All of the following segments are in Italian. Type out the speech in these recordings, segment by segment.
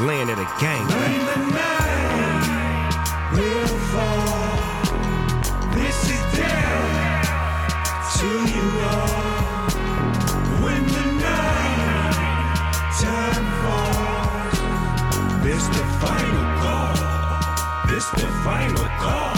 land of the gang. When the night will fall, this is death to you all. When the night time falls, this the final call. This the final call.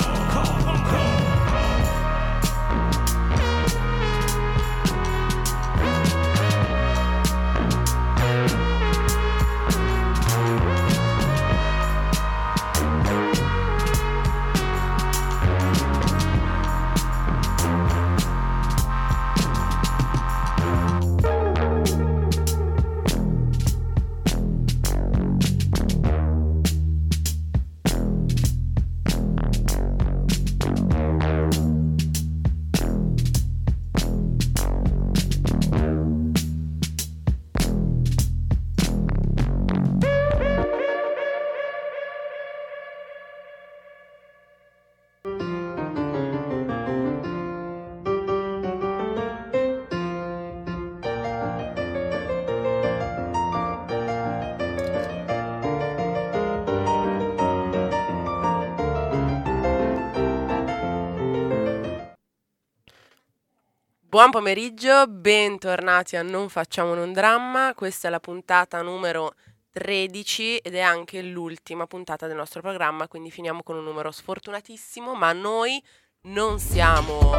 Buon pomeriggio, bentornati a Non facciamone un dramma. Questa è la puntata numero 13 ed è anche l'ultima puntata del nostro programma, quindi finiamo con un numero sfortunatissimo, ma noi non siamo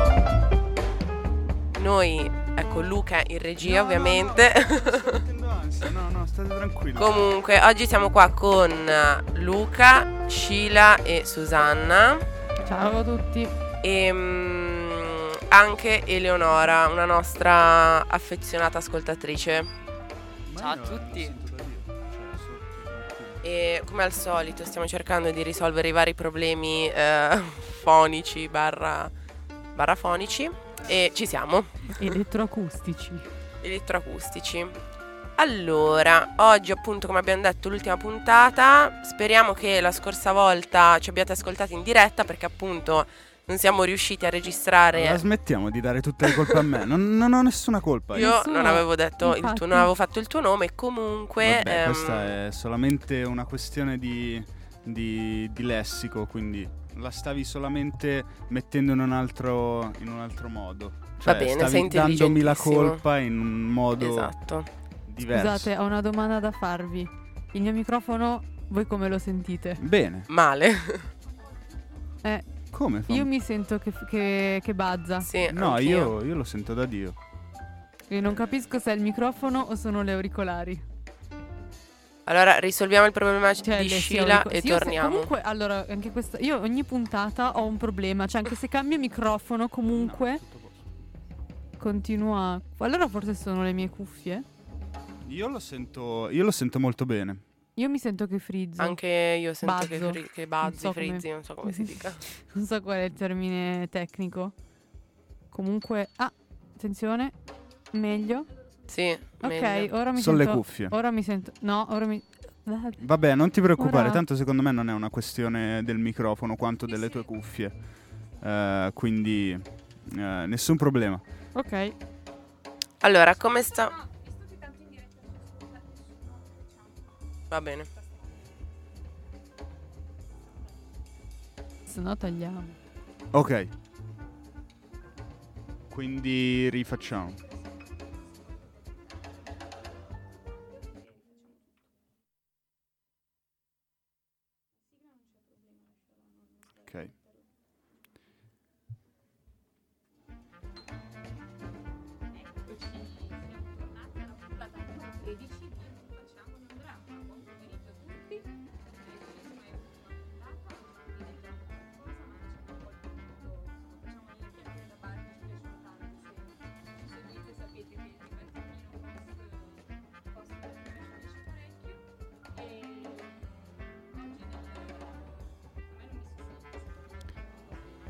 noi, ecco Luca in regia ovviamente. No, no, state tranquilli. Comunque, oggi siamo qua con Luca, Sheila e Susanna. Ciao a tutti. E mm, anche Eleonora, una nostra affezionata ascoltatrice. Ciao a tutti. cioè, E come al solito stiamo cercando di risolvere i vari problemi eh, fonici barra, barra fonici e ci siamo, Elettroacustici. elettroacustici. Allora, oggi appunto come abbiamo detto l'ultima puntata, speriamo che la scorsa volta ci abbiate ascoltati in diretta perché appunto non siamo riusciti a registrare La smettiamo di dare tutte le colpe a me. Non, non ho nessuna colpa. Io Nessuno. non avevo detto il tuo, Infatti. non avevo fatto il tuo nome, comunque Vabbè, ehm, questa è solamente una questione di, di- di lessico, quindi la stavi solamente mettendo in un altro, in un altro modo. Cioè, bene, stavi sei dandomi la colpa in un modo Esatto. diverso. Scusate, ho una domanda da farvi. Il mio microfono, voi come lo sentite? Bene, Male. Eh, come fa? io mi sento che, che, che bazza. sì, No, io, io lo sento da Dio. E non capisco se è il microfono o sono le auricolari. Allora, risolviamo il problema Cioè, di Sheila e sì, torniamo. comunque, allora, anche questa. Io ogni puntata ho un problema. Cioè, anche se cambio microfono, comunque No, continua. Allora, forse sono le mie cuffie. Io lo sento, io lo sento molto bene. Io mi sento che frizzo. Anche io sento che, Bazzo. fri- che bazzi, so come- frizzi, non so come si dica. Non so qual è il termine tecnico. Comunque. Ah, attenzione. Meglio. Sì, Ok, meglio. ora mi Sono le sento. cuffie. Ora mi sento. No, ora mi. Vabbè, non ti preoccupare, Ora- tanto secondo me non è una questione del microfono quanto delle tue cuffie. Eh, quindi eh, nessun problema. Ok. Allora, come sta... Va bene. Se no tagliamo. Ok. Quindi rifacciamo.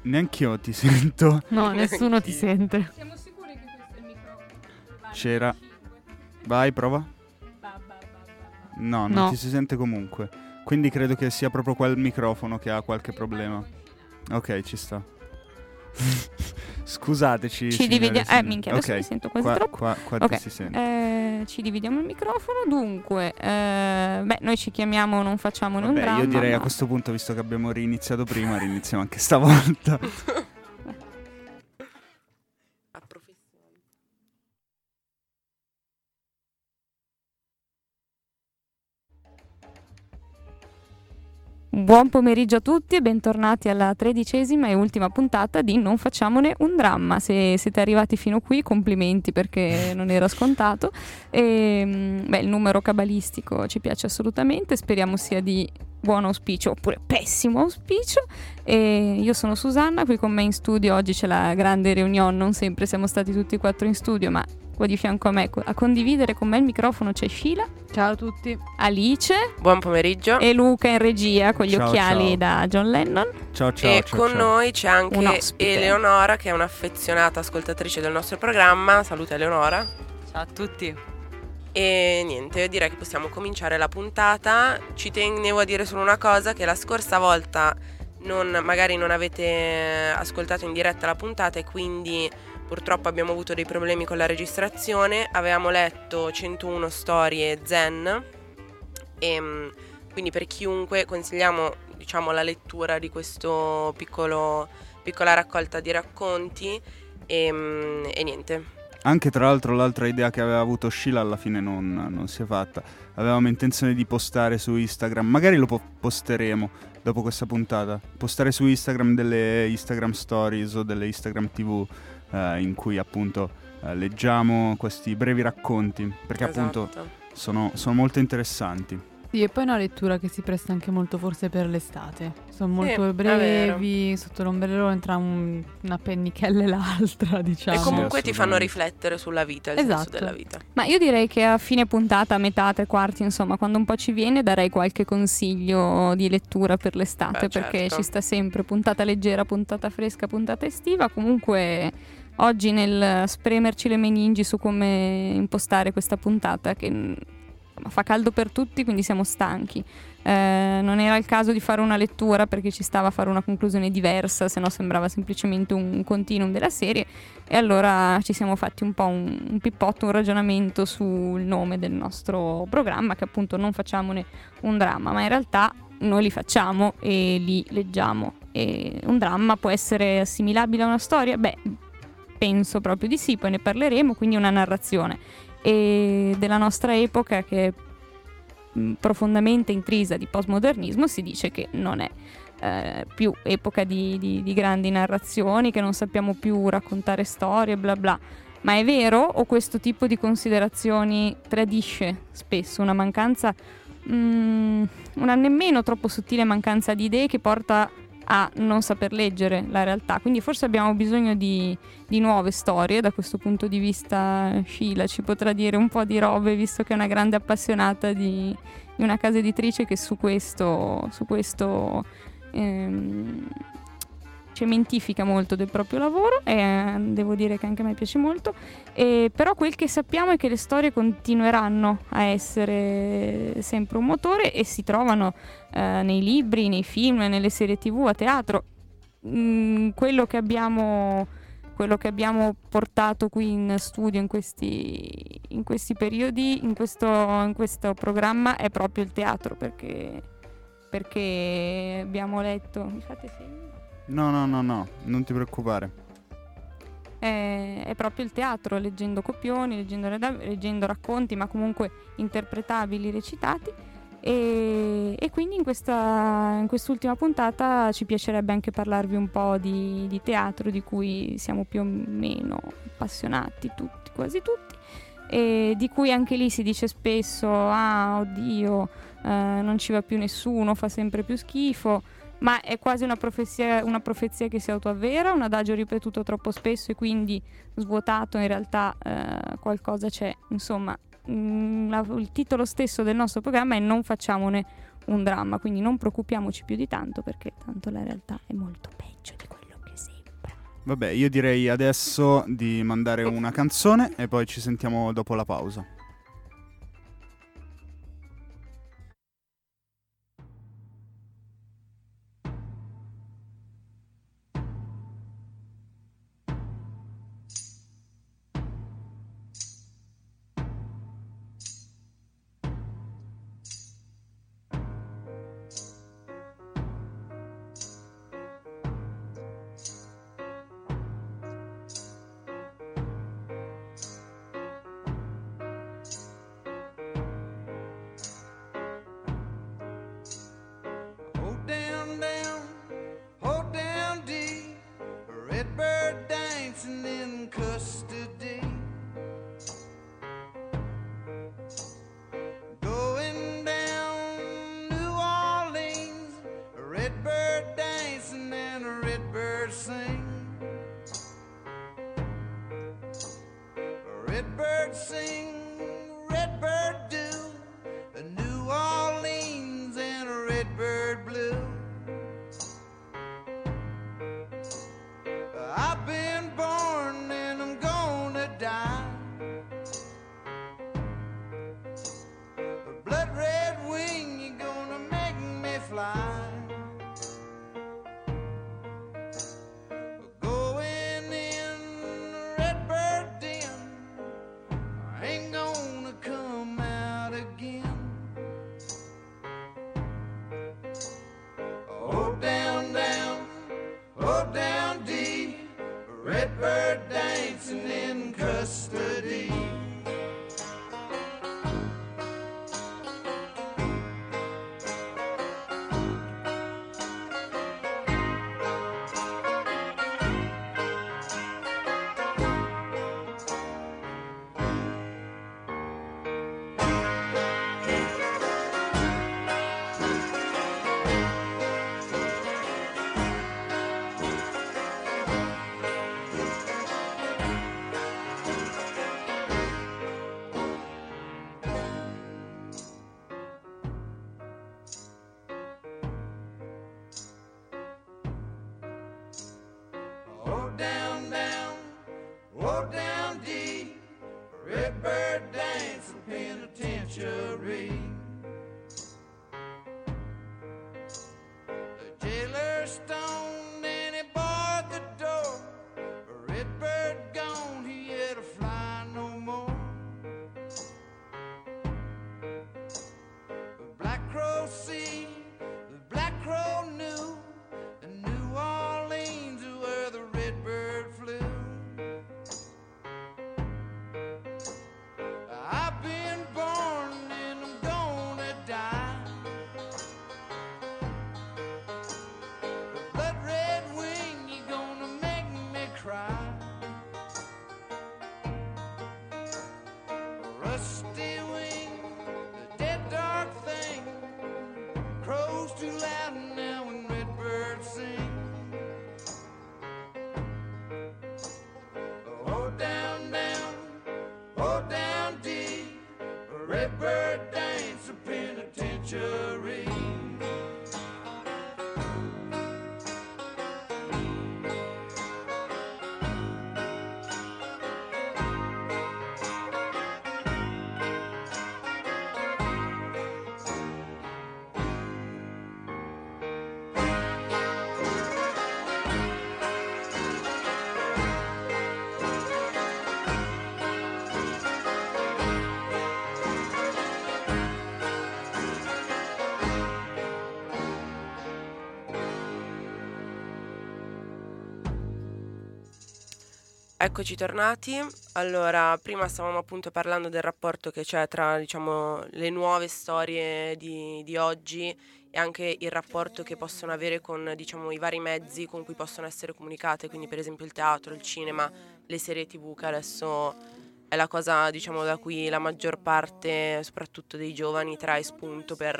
Neanch'io ti sento. No, nessuno ti sente. Siamo sicuri che questo è il microfono? C'era. Vai, prova. No, non No. ti si sente comunque. Quindi credo che sia proprio quel microfono che ha qualche problema. Ok, ci sta. Scusateci. Ci signore e dividiamo. Eh, signori. minchia, adesso mi sento quasi qua, troppo. qua, qua Ok. ti si sente. Eh, ci dividiamo il microfono. Dunque, eh, beh, noi ci chiamiamo Non facciamone un Vabbè, dramma. io direi a ma- questo punto, visto che abbiamo riniziato prima, riniziamo anche stavolta. Buon pomeriggio a tutti e bentornati alla tredicesima e ultima puntata di Non facciamone un dramma. Se siete arrivati fino qui, complimenti perché non era scontato. E, mm, beh, il numero cabalistico ci piace assolutamente, speriamo sia di buon auspicio oppure pessimo auspicio. E io sono Susanna, qui con me in studio oggi c'è la grande riunione, non sempre siamo stati tutti e quattro in studio, ma qua di fianco a me a condividere con me il microfono c'è Sheila, Ciao a tutti. Alice Buon pomeriggio. e Luca in regia con gli Ciao, occhiali ciao. da John Lennon. Ciao, ciao. e ciao, con ciao. noi c'è anche. Eleonora, che è un'affezionata ascoltatrice del nostro programma. Saluta Eleonora. Ciao a tutti. E niente, direi che possiamo cominciare la puntata. Ci tenevo a dire solo una cosa, che la scorsa volta non- magari non avete ascoltato in diretta la puntata e quindi purtroppo abbiamo avuto dei problemi con la registrazione. Avevamo letto 101 storie zen e mm, quindi per chiunque consigliamo diciamo la lettura di piccolo, piccola raccolta di racconti e, mm, e niente. Anche tra l'altro l'altra idea che aveva avuto Sheila alla fine non, non si è fatta. Avevamo intenzione di postare su Instagram, magari lo po- posteremo dopo questa puntata. Postare su Instagram delle Instagram Stories o delle Instagram TV eh, in cui appunto eh, leggiamo questi brevi racconti, perché appunto Esatto. sono, sono molto interessanti. Sì, e poi è una lettura che si presta anche molto forse per l'estate. Sono molto vero. brevi, sotto l'ombrellone tra un- una pennichella e l'altra, diciamo. E comunque ti fanno riflettere sulla vita, il senso Esatto. della vita. Ma io direi che a fine puntata, a metà, tre quarti, insomma, quando un po' ci viene, darei qualche consiglio di lettura per l'estate, Beh, perché certo. ci sta sempre puntata leggera, puntata fresca, puntata estiva. Comunque, oggi nel spremerci le meningi su come impostare questa puntata, che mm, fa caldo per tutti, quindi siamo stanchi. Eh, non era il caso di fare una lettura perché ci stava a fare una conclusione diversa, se no sembrava semplicemente un continuum della serie. E allora ci siamo fatti un po' un, un pippotto, un ragionamento sul nome del nostro programma, che appunto non facciamone un dramma, ma in realtà noi li facciamo e li leggiamo. E un dramma può essere assimilabile a una storia? Beh, penso proprio di sì, poi ne parleremo, quindi una narrazione. E della nostra epoca che è mh, profondamente intrisa di postmodernismo si dice che non è eh, più epoca di, di- di grandi narrazioni, che non sappiamo più raccontare storie, bla bla. Ma è vero o questo tipo di considerazioni tradisce spesso una mancanza, mm, una nemmeno troppo sottile mancanza di idee che porta a non saper leggere la realtà? Quindi forse abbiamo bisogno di, di nuove storie, da questo punto di vista Sheila ci potrà dire un po' di robe, visto che è una grande appassionata di, di una casa editrice che su questo, su questo ehm, cementifica molto del proprio lavoro e eh, devo dire che anche a me piace molto. E però quel che sappiamo è che le storie continueranno a essere sempre un motore e si trovano eh, nei libri, nei film, nelle serie tv, a teatro. Mm, quello che abbiamo quello che abbiamo portato qui in studio in questi, in questi periodi, in questo, in questo programma, è proprio il teatro, perché, perché abbiamo letto... Mi fate segno? No, no, no, no, non ti preoccupare. è, è proprio il teatro, leggendo copioni, leggendo, leggendo racconti, ma comunque interpretabili, recitati. E, e quindi in, questa, in quest'ultima puntata ci piacerebbe anche parlarvi un po' di, di teatro, di cui siamo più o meno appassionati tutti, quasi tutti, e di cui anche lì si dice spesso, ah, oddio, eh, non ci va più nessuno, fa sempre più schifo ma è quasi una profezia, una profezia che si autoavvera, un adagio ripetuto troppo spesso e quindi svuotato in realtà eh, qualcosa c'è. Insomma, mm, la- il titolo stesso del nostro programma è Non facciamone un dramma, quindi non preoccupiamoci più di tanto perché tanto la realtà è molto peggio di quello che sembra. Vabbè, io direi adesso di mandare una canzone e poi ci sentiamo dopo la pausa. Eccoci tornati. Allora, prima stavamo appunto parlando del rapporto che c'è tra, diciamo, le nuove storie di, di oggi e anche il rapporto che possono avere con, diciamo, i vari mezzi con cui possono essere comunicate, quindi per esempio il teatro, il cinema, le serie tv che adesso è la cosa, diciamo, da cui la maggior parte, soprattutto dei giovani, trae spunto per,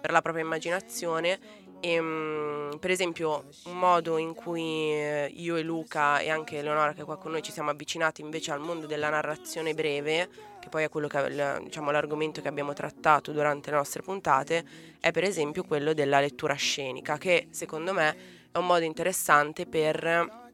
per la propria immaginazione e, mm, per esempio, un modo in cui eh, io e Luca e anche Eleonora che è qua con noi ci siamo avvicinati invece al mondo della narrazione breve, che poi è quello che, diciamo, l'argomento che abbiamo trattato durante le nostre puntate, è per esempio quello della lettura scenica, che secondo me è un modo interessante per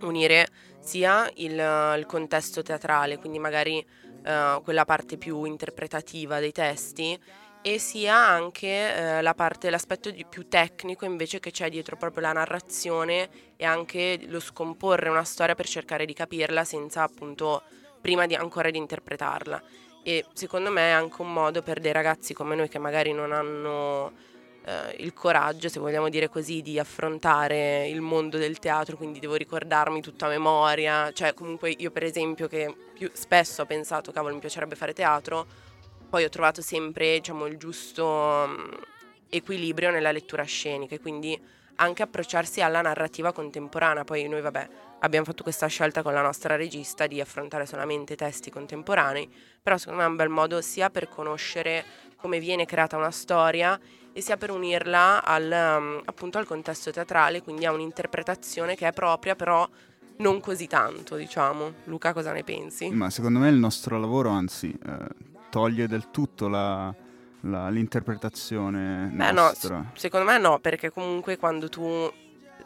unire sia il, il contesto teatrale, quindi magari eh, quella parte più interpretativa dei testi, e sia anche eh, la parte, l'aspetto più tecnico invece che c'è dietro proprio la narrazione e anche lo scomporre una storia per cercare di capirla senza appunto prima di, ancora di interpretarla. E secondo me è anche un modo per dei ragazzi come noi che magari non hanno eh, il coraggio, se vogliamo dire così, di affrontare il mondo del teatro, quindi devo ricordarmi tutta memoria, cioè comunque io per esempio che più spesso ho pensato cavolo mi piacerebbe fare teatro, poi ho trovato sempre diciamo, il giusto mm, equilibrio nella lettura scenica e quindi anche approcciarsi alla narrativa contemporanea. Poi noi, vabbè, abbiamo fatto questa scelta con la nostra regista di affrontare solamente testi contemporanei, però secondo me è un bel modo sia per conoscere come viene creata una storia e sia per unirla al, um, appunto al contesto teatrale, quindi a un'interpretazione che è propria, però non così tanto, diciamo. Luca, cosa ne pensi? Ma secondo me il nostro lavoro, anzi, eh, toglie del tutto la- la- l'interpretazione Beh, no, nostra. s- secondo me no, perché comunque quando tu,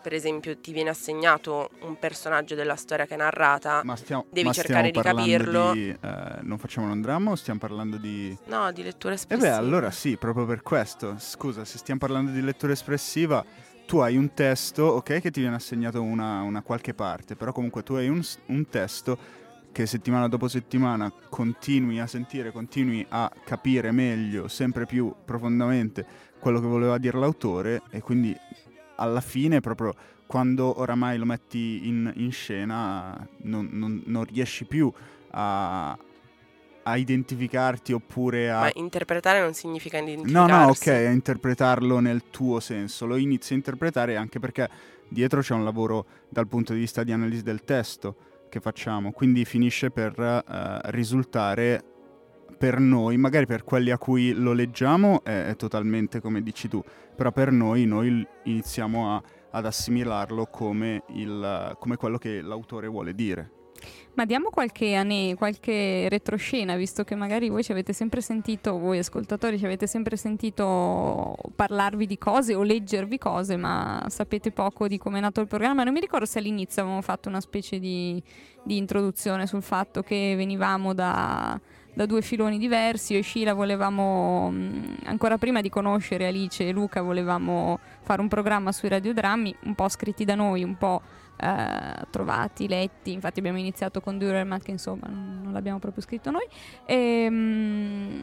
per esempio, ti viene assegnato un personaggio della storia che è narrata, ma stiamo, devi ma cercare di capirlo. di, eh, non facciamo un dramma o stiamo parlando di... no, di lettura E espressiva. beh, allora sì, proprio per questo. Scusa, se stiamo parlando di lettura espressiva, tu hai un testo, ok, che ti viene assegnato una, una qualche parte, però comunque tu hai un, un testo che settimana dopo settimana continui a sentire, continui a capire meglio, sempre più profondamente quello che voleva dire l'autore e quindi alla fine proprio quando oramai lo metti in, in scena non, non- non riesci più a, a identificarti oppure a... Ma interpretare non significa No, identificarsi. no, ok, a interpretarlo nel tuo senso. Lo inizi a interpretare anche perché dietro c'è un lavoro dal punto di vista di analisi del testo che facciamo, quindi finisce per eh, risultare per noi, magari per quelli a cui lo leggiamo è, è totalmente come dici tu, però per noi noi iniziamo a- ad assimilarlo come, il, come quello che l'autore vuole dire. Ma diamo qualche ane, qualche retroscena, visto che magari voi ci avete sempre sentito, voi ascoltatori ci avete sempre sentito parlarvi di cose o leggervi cose, ma sapete poco di come è nato il programma. Non mi ricordo se all'inizio avevamo fatto una specie di, di introduzione sul fatto che venivamo da, da due filoni diversi. Io e Sheila volevamo, mh, ancora prima di conoscere Alice e Luca, volevamo fare un programma sui radiodrammi, un po' scritti da noi, un po' eh, trovati, letti. Infatti abbiamo iniziato con Durerman, che insomma non, l'abbiamo proprio scritto noi. Ehm,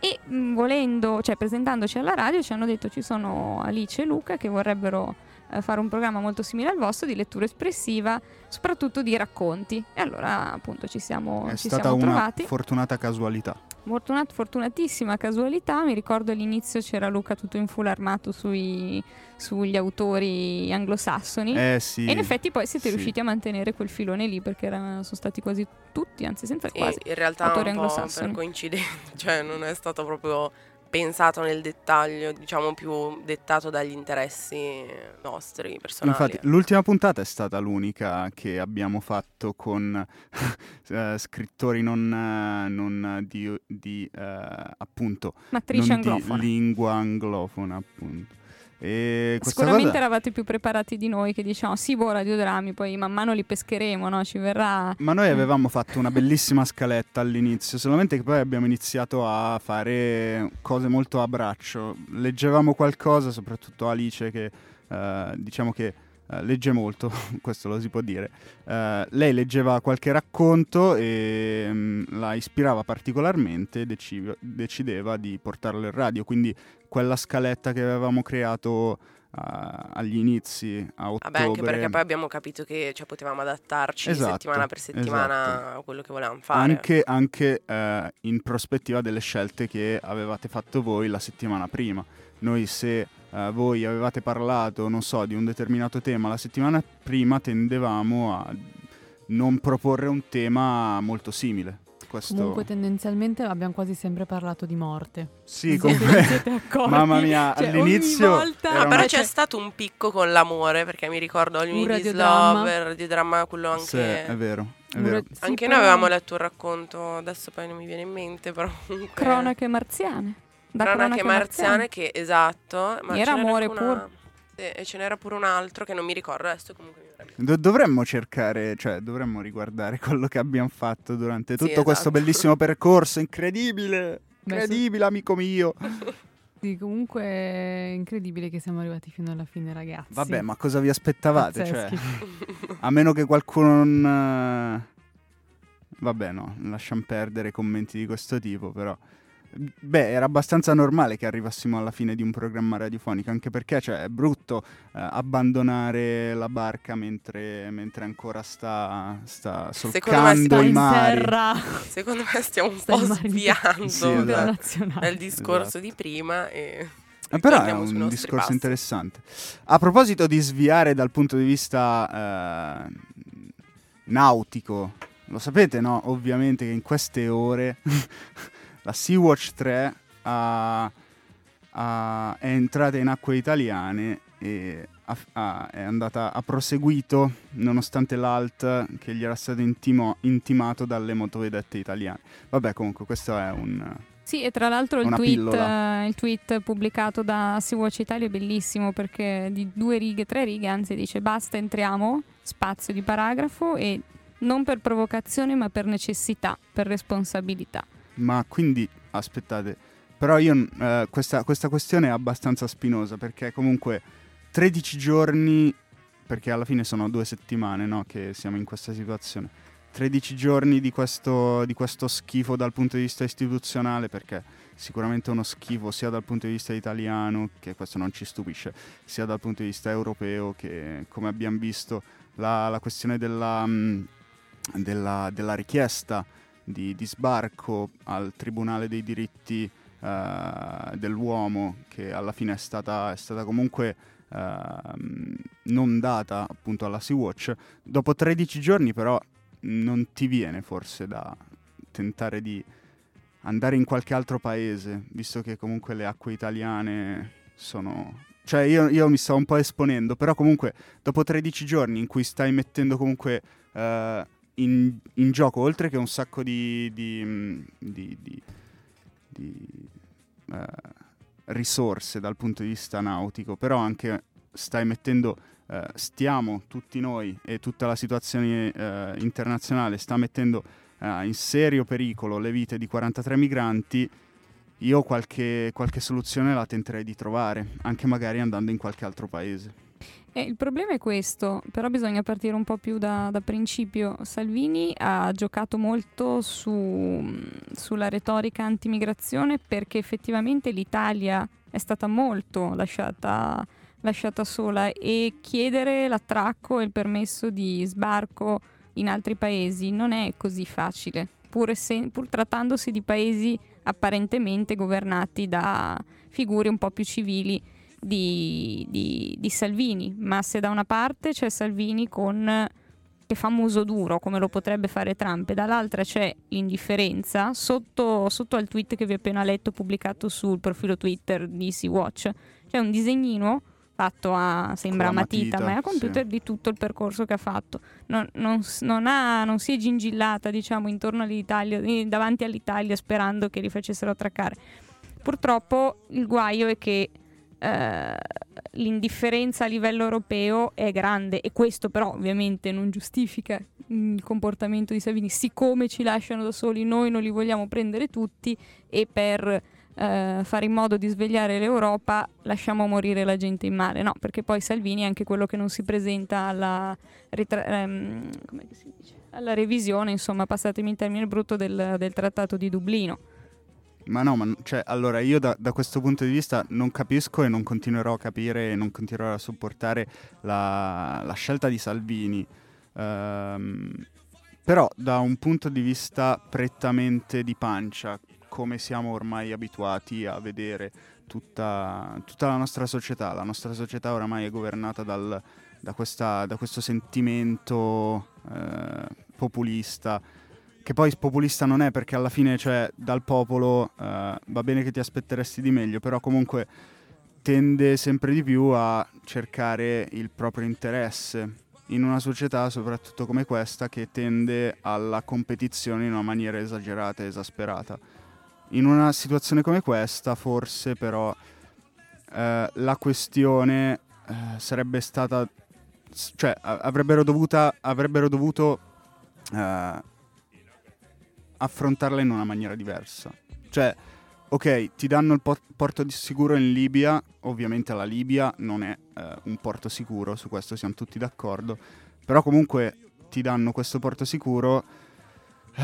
E, mh, volendo, cioè presentandoci alla radio, ci hanno detto ci sono Alice e Luca che vorrebbero eh, fare un programma molto simile al vostro di lettura espressiva, soprattutto di racconti. E allora appunto ci siamo, È ci stata siamo una trovati. fortunata casualità. Fortunat- fortunatissima casualità, mi ricordo all'inizio c'era Luca tutto in full armato sui- sugli autori anglosassoni. Eh sì. E in effetti poi siete sì. riusciti a mantenere quel filone lì perché era- sono stati quasi tutti, anzi senza Sì, quasi. in realtà autori un po' anglosassoni. per coincidenza, cioè non è stato proprio pensato nel dettaglio, diciamo più dettato dagli interessi nostri personali. Infatti, l'ultima puntata è stata l'unica che abbiamo fatto con eh, scrittori non, eh, non di, di, eh, appunto Matrice non di anglofona. lingua anglofona, appunto. Sicuramente cosa... eravate più preparati di noi che diciamo sì, boh, radiodrammi, poi man mano li pescheremo, no? Ci verrà... Ma noi avevamo fatto una bellissima scaletta all'inizio, solamente che poi abbiamo iniziato a fare cose molto a braccio. Leggevamo qualcosa, soprattutto Alice che eh, diciamo che eh, legge molto, questo lo si può dire. Eh, lei leggeva qualche racconto e mm, la ispirava particolarmente e deci- decideva di portarlo in radio, quindi quella scaletta che avevamo creato eh, agli inizi a ottobre. Vabbè, anche perché poi abbiamo capito che cioè, potevamo adattarci Esatto, settimana per settimana esatto. a quello che volevamo fare. Anche, anche, in prospettiva delle scelte che avevate fatto voi la settimana prima. Noi se eh, voi avevate parlato, non so, di un determinato tema la settimana prima tendevamo a non proporre un tema molto simile. Questo... Comunque tendenzialmente abbiamo quasi sempre parlato di morte. sì, comunque... siete accorti. Mamma mia, Cioè, all'inizio volta- era però una- c'è stato un picco con l'amore, perché mi ricordo il Un Midis radiodramma. Love, il radiodramma, quello anche... Sì, è vero, è vero. sì, Anche noi avevamo letto un racconto, adesso poi non mi viene in mente, però comunque... Cronache marziane. Da Cronache marziane che, esatto, ma Era amore una- Sì, e ce n'era pure un altro che non mi ricordo adesso comunque mi verrebbe. Do- dovremmo cercare, cioè dovremmo riguardare quello che abbiamo fatto durante Sì, tutto questo esatto. bellissimo percorso, incredibile, incredibile amico mio. Sì, comunque è incredibile che siamo arrivati fino alla fine, ragazzi. Vabbè, ma cosa vi aspettavate? Cioè, a meno che qualcuno non... eh, Vabbè, no, lasciamo perdere commenti di questo tipo, però... Beh, era abbastanza normale che arrivassimo alla fine di un programma radiofonico, anche perché cioè, è brutto eh, abbandonare la barca mentre, mentre ancora sta, sta Secondo me solcando i in mari. Secondo me stiamo un po' sviando Sì, da- esatto. dal discorso Esatto. di prima e Eh, però è un discorso passi. interessante. A proposito di sviare dal punto di vista eh, nautico, lo sapete, no? Ovviamente che in queste ore la Sea-Watch 3 ha- ha- è entrata in acque italiane e ha- andata, ha proseguito nonostante l'alt che gli era stato intimo- intimato dalle motovedette italiane. Vabbè, comunque, questo è un. Sì, e tra l'altro il tweet, eh, il tweet pubblicato da Sea-Watch Italia è bellissimo perché di due righe, tre righe, anzi dice basta, entriamo, spazio di paragrafo e non per provocazione ma per necessità, per responsabilità. Ma quindi, aspettate, però io eh, questa, questa questione è abbastanza spinosa perché comunque 13 giorni, perché alla fine sono due settimane no, che siamo in questa situazione, 13 giorni di questo, di questo schifo dal punto di vista istituzionale perché sicuramente uno schifo sia dal punto di vista italiano, che questo non ci stupisce, sia dal punto di vista europeo, che come abbiamo visto la, la questione della, mh, della, della richiesta di, di sbarco al Tribunale dei diritti eh, dell'uomo, che alla fine è stata, è stata comunque ehm, non data appunto alla Sea-Watch. Dopo 13 giorni però non ti viene forse da tentare di andare in qualche altro paese, visto che comunque le acque italiane sono... Cioè io, io mi sto un po' esponendo, però comunque dopo 13 giorni in cui stai mettendo comunque eh, in, in gioco, oltre che un sacco di, di, mm, di, di- eh, risorse dal punto di vista nautico, però anche stai mettendo, eh, stiamo tutti noi e tutta la situazione eh, internazionale sta mettendo in serio pericolo le vite di 43 migranti, io qualche, qualche soluzione la tenterei di trovare, anche magari andando in qualche altro paese. Eh, il problema è questo, però bisogna partire un po' più da, da principio. Salvini ha giocato molto su- sulla retorica antimigrazione perché effettivamente l'Italia è stata molto lasciata, lasciata sola e chiedere l'attracco e il permesso di sbarco in altri paesi non è così facile, pur, essen- pur trattandosi di paesi apparentemente governati da figure un po' più civili di, di- di Salvini, ma se da una parte c'è Salvini con che fa muso duro come lo potrebbe fare Trump e dall'altra c'è l'indifferenza sotto, sotto al tweet che vi ho appena letto pubblicato sul profilo Twitter di Sea-Watch c'è un disegnino fatto a sembra matita, matita, ma è a computer di tutto il percorso che ha fatto. Non, non non ha- non si è gingillata diciamo intorno all'Italia eh, davanti all'Italia sperando che li facessero attraccare purtroppo il guaio è che eh, l'indifferenza a livello europeo è grande e questo però ovviamente non giustifica mm, il comportamento di Salvini. Siccome ci lasciano da soli noi non li vogliamo prendere tutti e per eh, fare in modo di svegliare l'Europa lasciamo morire la gente in mare. No perché poi Salvini è anche quello che non si presenta alla, ritra- ehm, si alla revisione insomma passatemi il termine brutto del, del trattato di Dublino Ma no, ma cioè, allora io da, da questo punto di vista non capisco e non continuerò a capire e non continuerò a supportare la, la scelta di Salvini. Ehm, però da un punto di vista prettamente di pancia, come siamo ormai abituati a vedere tutta, tutta la nostra società, la nostra società oramai è governata dal- da, questa- da questo sentimento eh, populista che poi populista non è perché alla fine, cioè, dal popolo eh, va bene che ti aspetteresti di meglio, però comunque tende sempre di più a cercare il proprio interesse in una società, soprattutto come questa, che tende alla competizione in una maniera esagerata e esasperata. In una situazione come questa, forse però eh, la questione eh, sarebbe stata, cioè avrebbero, dovuta, avrebbero dovuto eh, affrontarla in una maniera diversa. Cioè, ok, ti danno il po- porto di sicuro in Libia, ovviamente la Libia non è eh, un porto sicuro, su questo siamo tutti d'accordo, però comunque ti danno questo porto sicuro. eh,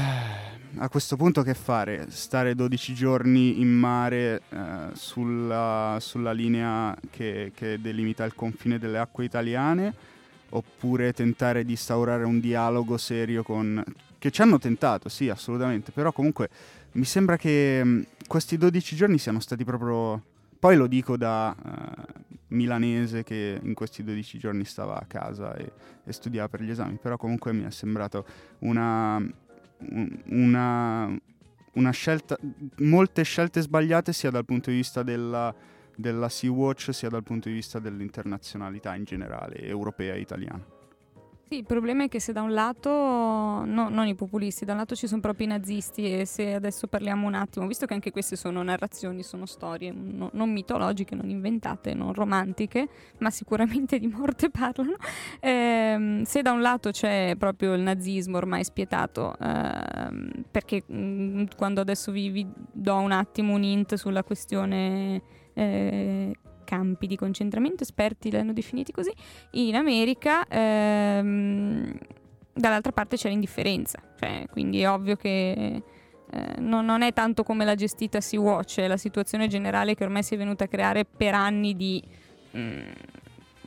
A questo punto che fare? Stare 12 giorni in mare eh, sulla, sulla linea che, che delimita il confine delle acque italiane oppure tentare di instaurare un dialogo serio con... che ci hanno tentato, sì, assolutamente, però comunque mi sembra che mh, questi 12 giorni siano stati proprio... Poi lo dico da eh, milanese che in questi 12 giorni stava a casa e, e studiava per gli esami, però comunque mi è sembrato una, un- una, una scelta, molte scelte sbagliate sia dal punto di vista della, della Sea-Watch sia dal punto di vista dell'internazionalità in generale, europea e italiana. Sì, il problema è che se da un lato, no, non i populisti, da un lato ci sono proprio i nazisti e se adesso parliamo un attimo, visto che anche queste sono narrazioni, sono storie no- non mitologiche, non inventate, non romantiche, ma sicuramente di morte parlano, ehm, se da un lato c'è proprio il nazismo ormai spietato, ehm, perché mm, quando adesso vi, vi do un attimo un hint sulla questione... eh, campi di concentramento, esperti l'hanno definiti così, in America ehm, dall'altra parte c'è l'indifferenza, cioè, quindi è ovvio che eh, non, non è tanto come l'ha gestita Sea-Watch, è la situazione generale che ormai si è venuta a creare per anni di... mm,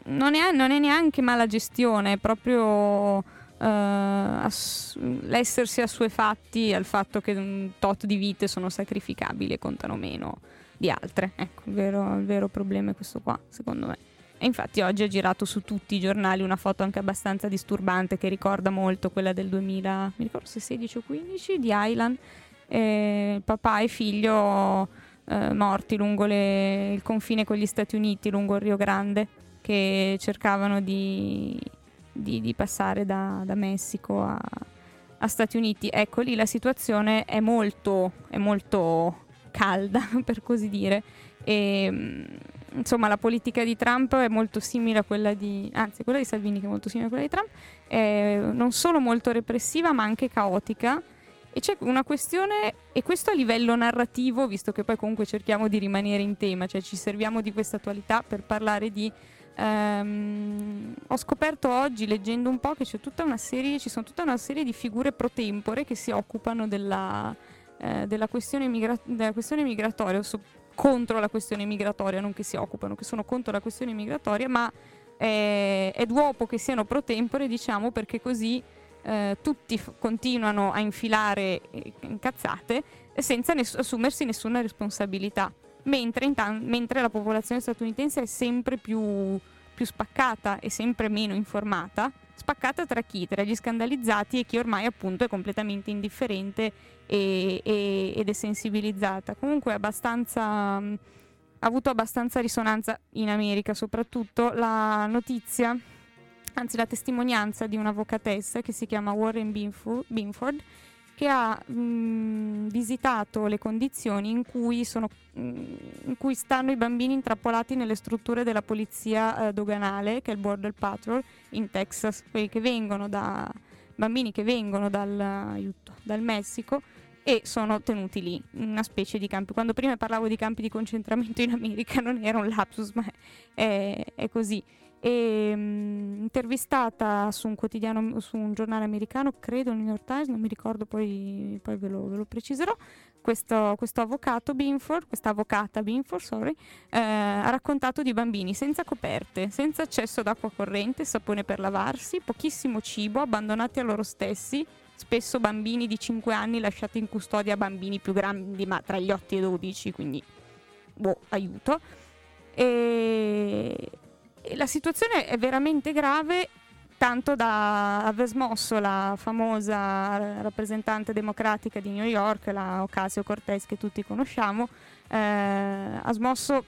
non, è, non è neanche mala gestione, è proprio eh, ass- l'essersi assuefatti al fatto che un tot di vite sono sacrificabili e contano meno di altre. Ecco, il vero, il vero problema è questo qua, secondo me. E infatti oggi ha girato su tutti i giornali una foto anche abbastanza disturbante che ricorda molto quella del 2000, mi ricordo se 16 o 15, di Island. Eh, papà e figlio eh, morti lungo le- il confine con gli Stati Uniti, lungo il Rio Grande, che cercavano di, di- di passare da, da Messico a, a Stati Uniti. Ecco lì la situazione è molto, è molto calda, per così dire. E, mm, insomma, la politica di Trump è molto simile a quella di, anzi, quella di Salvini che è molto simile a quella di Trump, è non solo molto repressiva, ma anche caotica. E c'è una questione, e questo a livello narrativo, visto che poi comunque cerchiamo di rimanere in tema, cioè ci serviamo di questa attualità per parlare di. ehm, ho scoperto oggi, leggendo un po', che c'è tutta una serie, ci sono tutta una serie di figure pro tempore che si occupano della, eh, della, questione, migra- della questione migratoria, so- contro la questione migratoria, non che si occupano, che sono contro la questione migratoria, ma è, è duopo che siano pro tempore, diciamo, perché così eh, tutti f- continuano a infilare eh, incazzate senza ness- assumersi nessuna responsabilità. Mentre, intan- mentre la popolazione statunitense è sempre più, più spaccata e sempre meno informata, spaccata tra chi? Tra gli scandalizzati e chi ormai appunto è completamente indifferente e, e- ed è sensibilizzata. Comunque abbastanza, mh, ha avuto abbastanza risonanza in America soprattutto la notizia, anzi la testimonianza di un'avvocatessa che si chiama Warren Binford, Binford che ha mh, visitato le condizioni in cui, sono, mh, in cui stanno i bambini intrappolati nelle strutture della polizia eh, doganale, che è il Border Patrol in Texas, quelli che vengono da bambini che vengono dal, aiuto, dal Messico e sono tenuti lì, una specie di campi. Quando prima parlavo di campi di concentramento in America non era un lapsus, ma è, è così. E, mh, intervistata su un quotidiano, su un giornale americano, credo il New York Times, non mi ricordo, poi, poi ve, lo, ve lo preciserò. Questo, questo avvocato Binford, questa avvocata Binford, sorry, eh, ha raccontato di bambini senza coperte, senza accesso ad acqua corrente, sapone per lavarsi, pochissimo cibo, abbandonati a loro stessi, spesso bambini di 5 anni lasciati in custodia a bambini più grandi, ma tra gli 8 e i 12, quindi boh, aiuto. E la situazione è veramente grave, tanto da aver smosso la famosa rappresentante democratica di New York, la Ocasio Cortez che tutti conosciamo, eh, ha smosso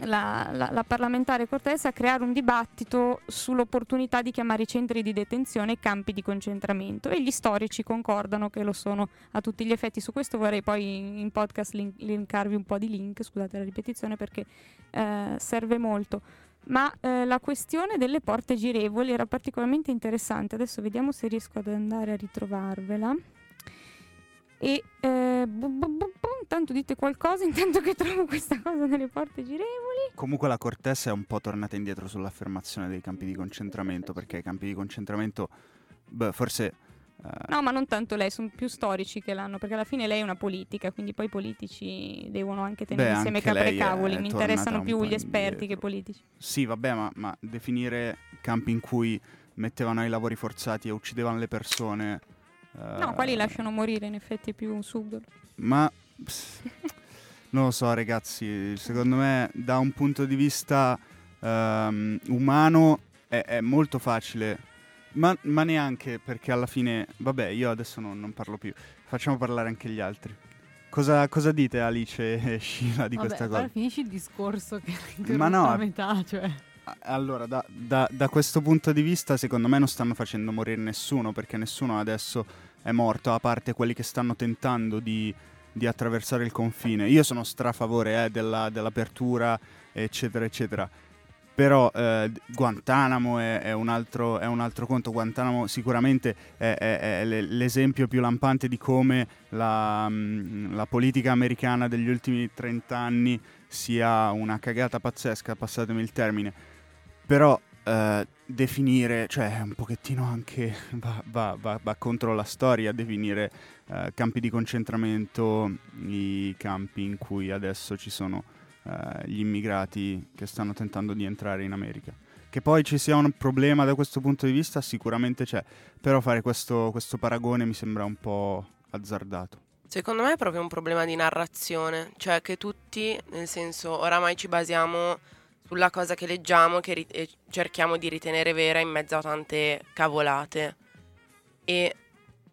la, la- la parlamentare Cortez a creare un dibattito sull'opportunità di chiamare i centri di detenzione campi di concentramento e gli storici concordano che lo sono a tutti gli effetti. Su questo vorrei poi in podcast link- linkarvi un po' di link, scusate la ripetizione perché eh, serve molto. Ma eh, la questione delle porte girevoli era particolarmente interessante. Adesso vediamo se riesco ad andare a ritrovarvela. E eh, bu- bu- bu- bu- intanto dite qualcosa, intanto che trovo questa cosa delle porte girevoli. Comunque la Cortes è un po' tornata indietro sull'affermazione dei campi di concentramento, perché i campi di concentramento, beh, forse... eh, No, ma non tanto lei, sono più storici che l'hanno, perché alla fine lei è una politica, quindi poi i politici devono anche tenere Beh, insieme anche lei caprecavoli. è Mi interessano un più gli esperti indietro. che i politici. Sì, vabbè, ma, ma definire campi in cui mettevano ai lavori forzati e uccidevano le persone... No, eh, quali lasciano morire, in effetti più subdolo. Ma non lo so, ragazzi. Secondo me, da un punto di vista ehm, umano, è, è molto facile. Ma, ma neanche perché alla fine, vabbè, io adesso non, non parlo più. Facciamo parlare anche gli altri. Cosa, cosa dite, Alice e Sheila, di Vabbè, questa allora cosa? finisci il discorso che Ma no, a metà, cioè. Allora, da, da- da questo punto di vista, secondo me non stanno facendo morire nessuno, perché nessuno adesso è morto, a parte quelli che stanno tentando di, di attraversare il confine. Io sono strafavore eh, della- dell'apertura, eccetera, eccetera. Però eh, Guantanamo è, è un altro, è un altro conto. Guantanamo sicuramente è, è- è le- l'esempio più lampante di come la, mm, la politica americana degli ultimi 30 anni sia una cagata pazzesca, passatemi il termine. Però eh, definire, cioè un pochettino anche va, va- va- va contro la storia definire eh, campi di concentramento i campi in cui adesso ci sono eh, gli immigrati che stanno tentando di entrare in America. Che poi ci sia un problema da questo punto di vista sicuramente c'è, però fare questo, questo paragone mi sembra un po' azzardato. Secondo me è proprio un problema di narrazione, cioè che tutti, nel senso, oramai ci basiamo sulla cosa che leggiamo che ri- e cerchiamo di ritenere vera in mezzo a tante cavolate. E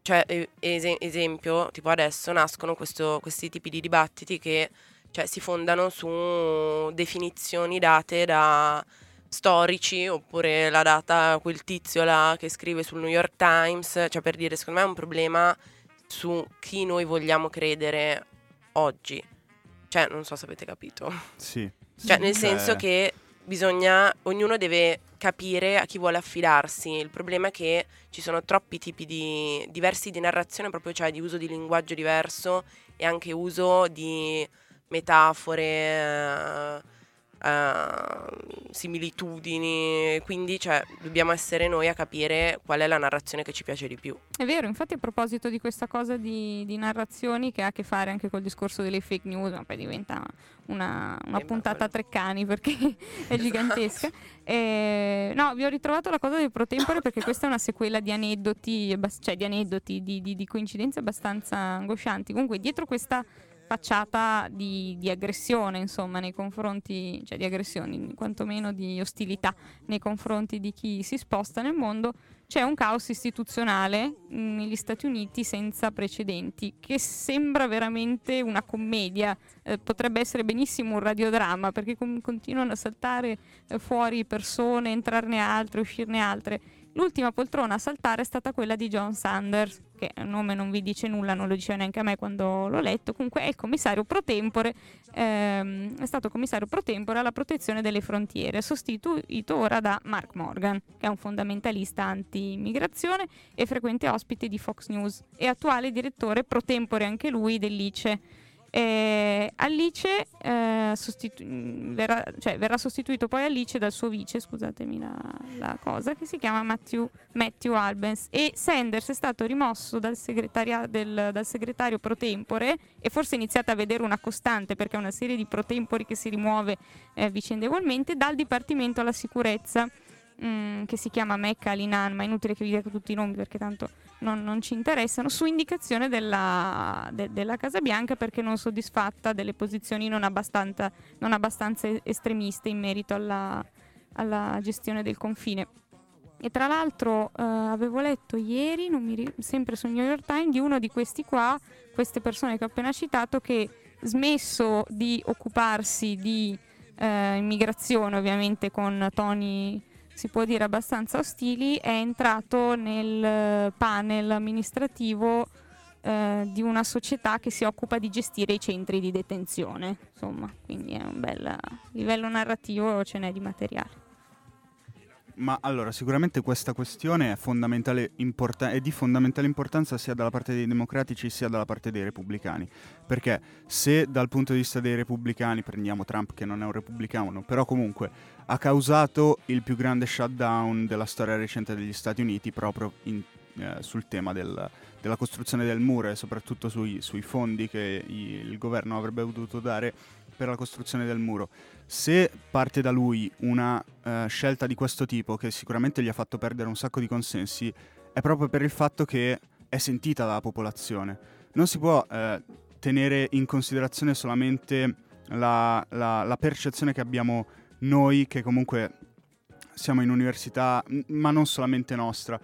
cioè, e- ese- esempio, tipo adesso nascono questo- questi tipi di dibattiti che cioè, si fondano su definizioni date da storici oppure la data quel tizio là che scrive sul New York Times, cioè per dire secondo me è un problema su chi noi vogliamo credere oggi. Cioè, non so se avete capito. Sì. Cioè, nel senso che bisogna, ognuno deve capire a chi vuole affidarsi. Il problema è che ci sono troppi tipi di diversi di narrazione, proprio cioè di uso di linguaggio diverso e anche uso di metafore, eh, similitudini. Quindi, cioè, dobbiamo essere noi a capire qual è la narrazione che ci piace di più. È vero, infatti a proposito di questa cosa di, di narrazioni che ha a che fare anche col discorso delle fake news, ma poi diventa una, una Eh, puntata a tre cani perché è gigantesca. Eh, no, vi ho ritrovato la cosa del pro tempore perché questa è una sequela di aneddoti, cioè di aneddoti, di, di- di coincidenze abbastanza angoscianti. Comunque dietro questa facciata di, di aggressione, insomma, nei confronti, cioè di aggressioni, quantomeno di ostilità nei confronti di chi si sposta nel mondo, c'è un caos istituzionale negli Stati Uniti senza precedenti, che sembra veramente una commedia, eh, potrebbe essere benissimo un radiodramma, perché com- continuano a saltare eh, fuori persone, entrarne altre, uscirne altre. L'ultima poltrona a saltare è stata quella di John Sanders, che il nome non vi dice nulla, non lo diceva neanche a me quando l'ho letto, comunque è il commissario pro tempore, ehm, è stato commissario pro tempore alla protezione delle frontiere, sostituito ora da Mark Morgan, che è un fondamentalista anti-immigrazione e frequente ospite di Fox News e attuale direttore pro tempore anche lui dell'ICE. Eh, Alice eh, sostitu- mh, verrà, cioè, verrà sostituito poi Alice dal suo vice, scusatemi la, la cosa, che si chiama Matthew, Matthew Albens. E Sanders è stato rimosso dal, del- dal segretario pro tempore e forse iniziate a vedere una costante perché è una serie di pro tempori che si rimuove eh, vicendevolmente dal Dipartimento alla Sicurezza mh, che si chiama Mecca Alinan, ma è inutile che vi dica tutti i nomi perché tanto non, non ci interessano, su indicazione della, de- della Casa Bianca perché non soddisfatta delle posizioni non abbastanza, non abbastanza estremiste in merito alla, alla gestione del confine. E tra l'altro eh, avevo letto ieri, ri- sempre sul New York Times, di uno di questi qua, queste persone che ho appena citato, che smesso di occuparsi di eh, immigrazione, ovviamente con toni si può dire abbastanza ostili, è entrato nel eh, panel amministrativo eh, di una società che si occupa di gestire i centri di detenzione. Insomma, quindi è un bel livello narrativo, ce n'è di materiale. Ma allora, sicuramente questa questione è, importa- è di fondamentale importanza sia dalla parte dei democratici sia dalla parte dei repubblicani. Perché se dal punto di vista dei repubblicani, prendiamo Trump che non è un repubblicano, però comunque ha causato il più grande shutdown della storia recente degli Stati Uniti proprio in- eh, sul tema del- della costruzione del muro e soprattutto sui, sui fondi che il governo avrebbe potuto dare per la costruzione del muro. Se parte da lui una eh, scelta di questo tipo, che sicuramente gli ha fatto perdere un sacco di consensi, è proprio per il fatto che è sentita dalla popolazione. Non si può eh, tenere in considerazione solamente la, la- la percezione che abbiamo noi, che comunque siamo in università, ma non solamente nostra.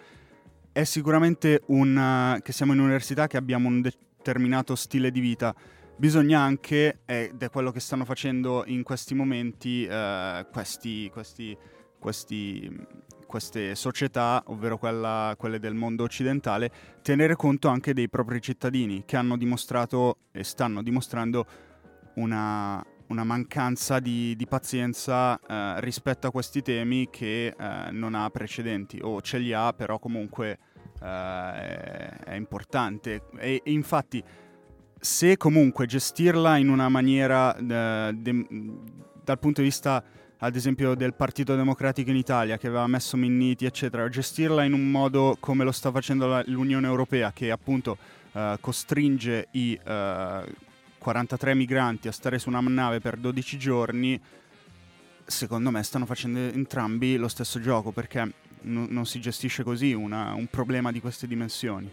È sicuramente un, eh, che siamo in università, che abbiamo un determinato stile di vita bisogna anche, ed è quello che stanno facendo in questi momenti eh, questi, questi, questi, queste società, ovvero quella- quelle del mondo occidentale, tenere conto anche dei propri cittadini che hanno dimostrato e stanno dimostrando una, una mancanza di, di pazienza eh, rispetto a questi temi che eh, non ha precedenti o ce li ha, però comunque eh, è, è importante. E- e infatti se comunque gestirla in una maniera eh, dem- dal punto di vista ad esempio del Partito Democratico in Italia che aveva messo Minniti, eccetera, gestirla in un modo come lo sta facendo la- l'Unione Europea che appunto eh, costringe i eh, 43 migranti a stare su una nave per 12 giorni, secondo me stanno facendo entrambi lo stesso gioco perché no- non si gestisce così una- un problema di queste dimensioni.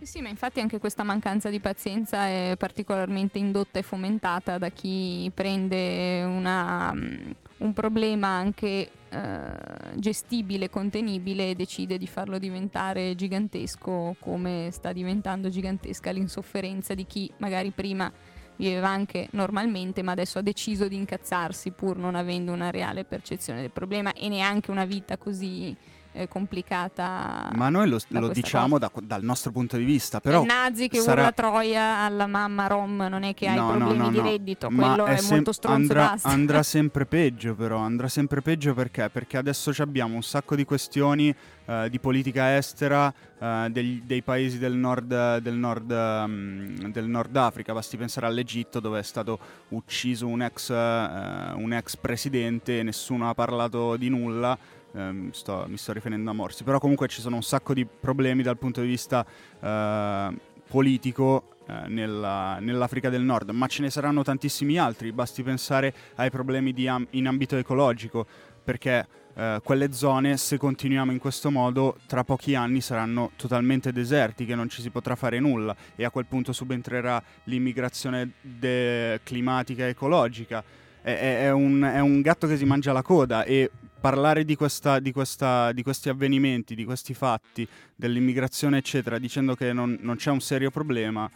Sì, ma infatti anche questa mancanza di pazienza è particolarmente indotta e fomentata da chi prende una, mm, un problema anche eh, gestibile, contenibile e decide di farlo diventare gigantesco come sta diventando gigantesca l'insofferenza di chi magari prima viveva anche normalmente ma adesso ha deciso di incazzarsi pur non avendo una reale percezione del problema e neanche una vita così eh, complicata. Ma noi lo, da lo diciamo da- dal nostro punto di vista, però il nazi che sarà- urla troia alla mamma rom non è che hai No, problemi no, di no. reddito, Ma quello è, sem- molto stronzo andrà, basta. andrà sempre peggio però, andrà sempre peggio perché? Perché adesso ci abbiamo un sacco di questioni eh, di politica estera eh, degli- dei paesi del nord, del, nord, ehm, del Nord Africa, basti pensare all'Egitto dove è stato ucciso un ex, eh, un ex presidente e nessuno ha parlato di nulla. Ehm, sto- mi sto riferendo a Morsi, però comunque ci sono un sacco di problemi dal punto di vista eh, politico eh, nella- nell'Africa del Nord, ma ce ne saranno tantissimi altri, basti pensare ai problemi am- in ambito ecologico, perché eh, quelle zone, se continuiamo in questo modo, tra pochi anni saranno totalmente desertiche, non ci si potrà fare nulla. E a quel punto subentrerà l'immigrazione de- climatica e ecologica. È- è un, è un gatto che si mangia la coda e parlare di, questa- di questa- di questi avvenimenti, di questi fatti, dell'immigrazione, eccetera, dicendo che non, non c'è un serio problema,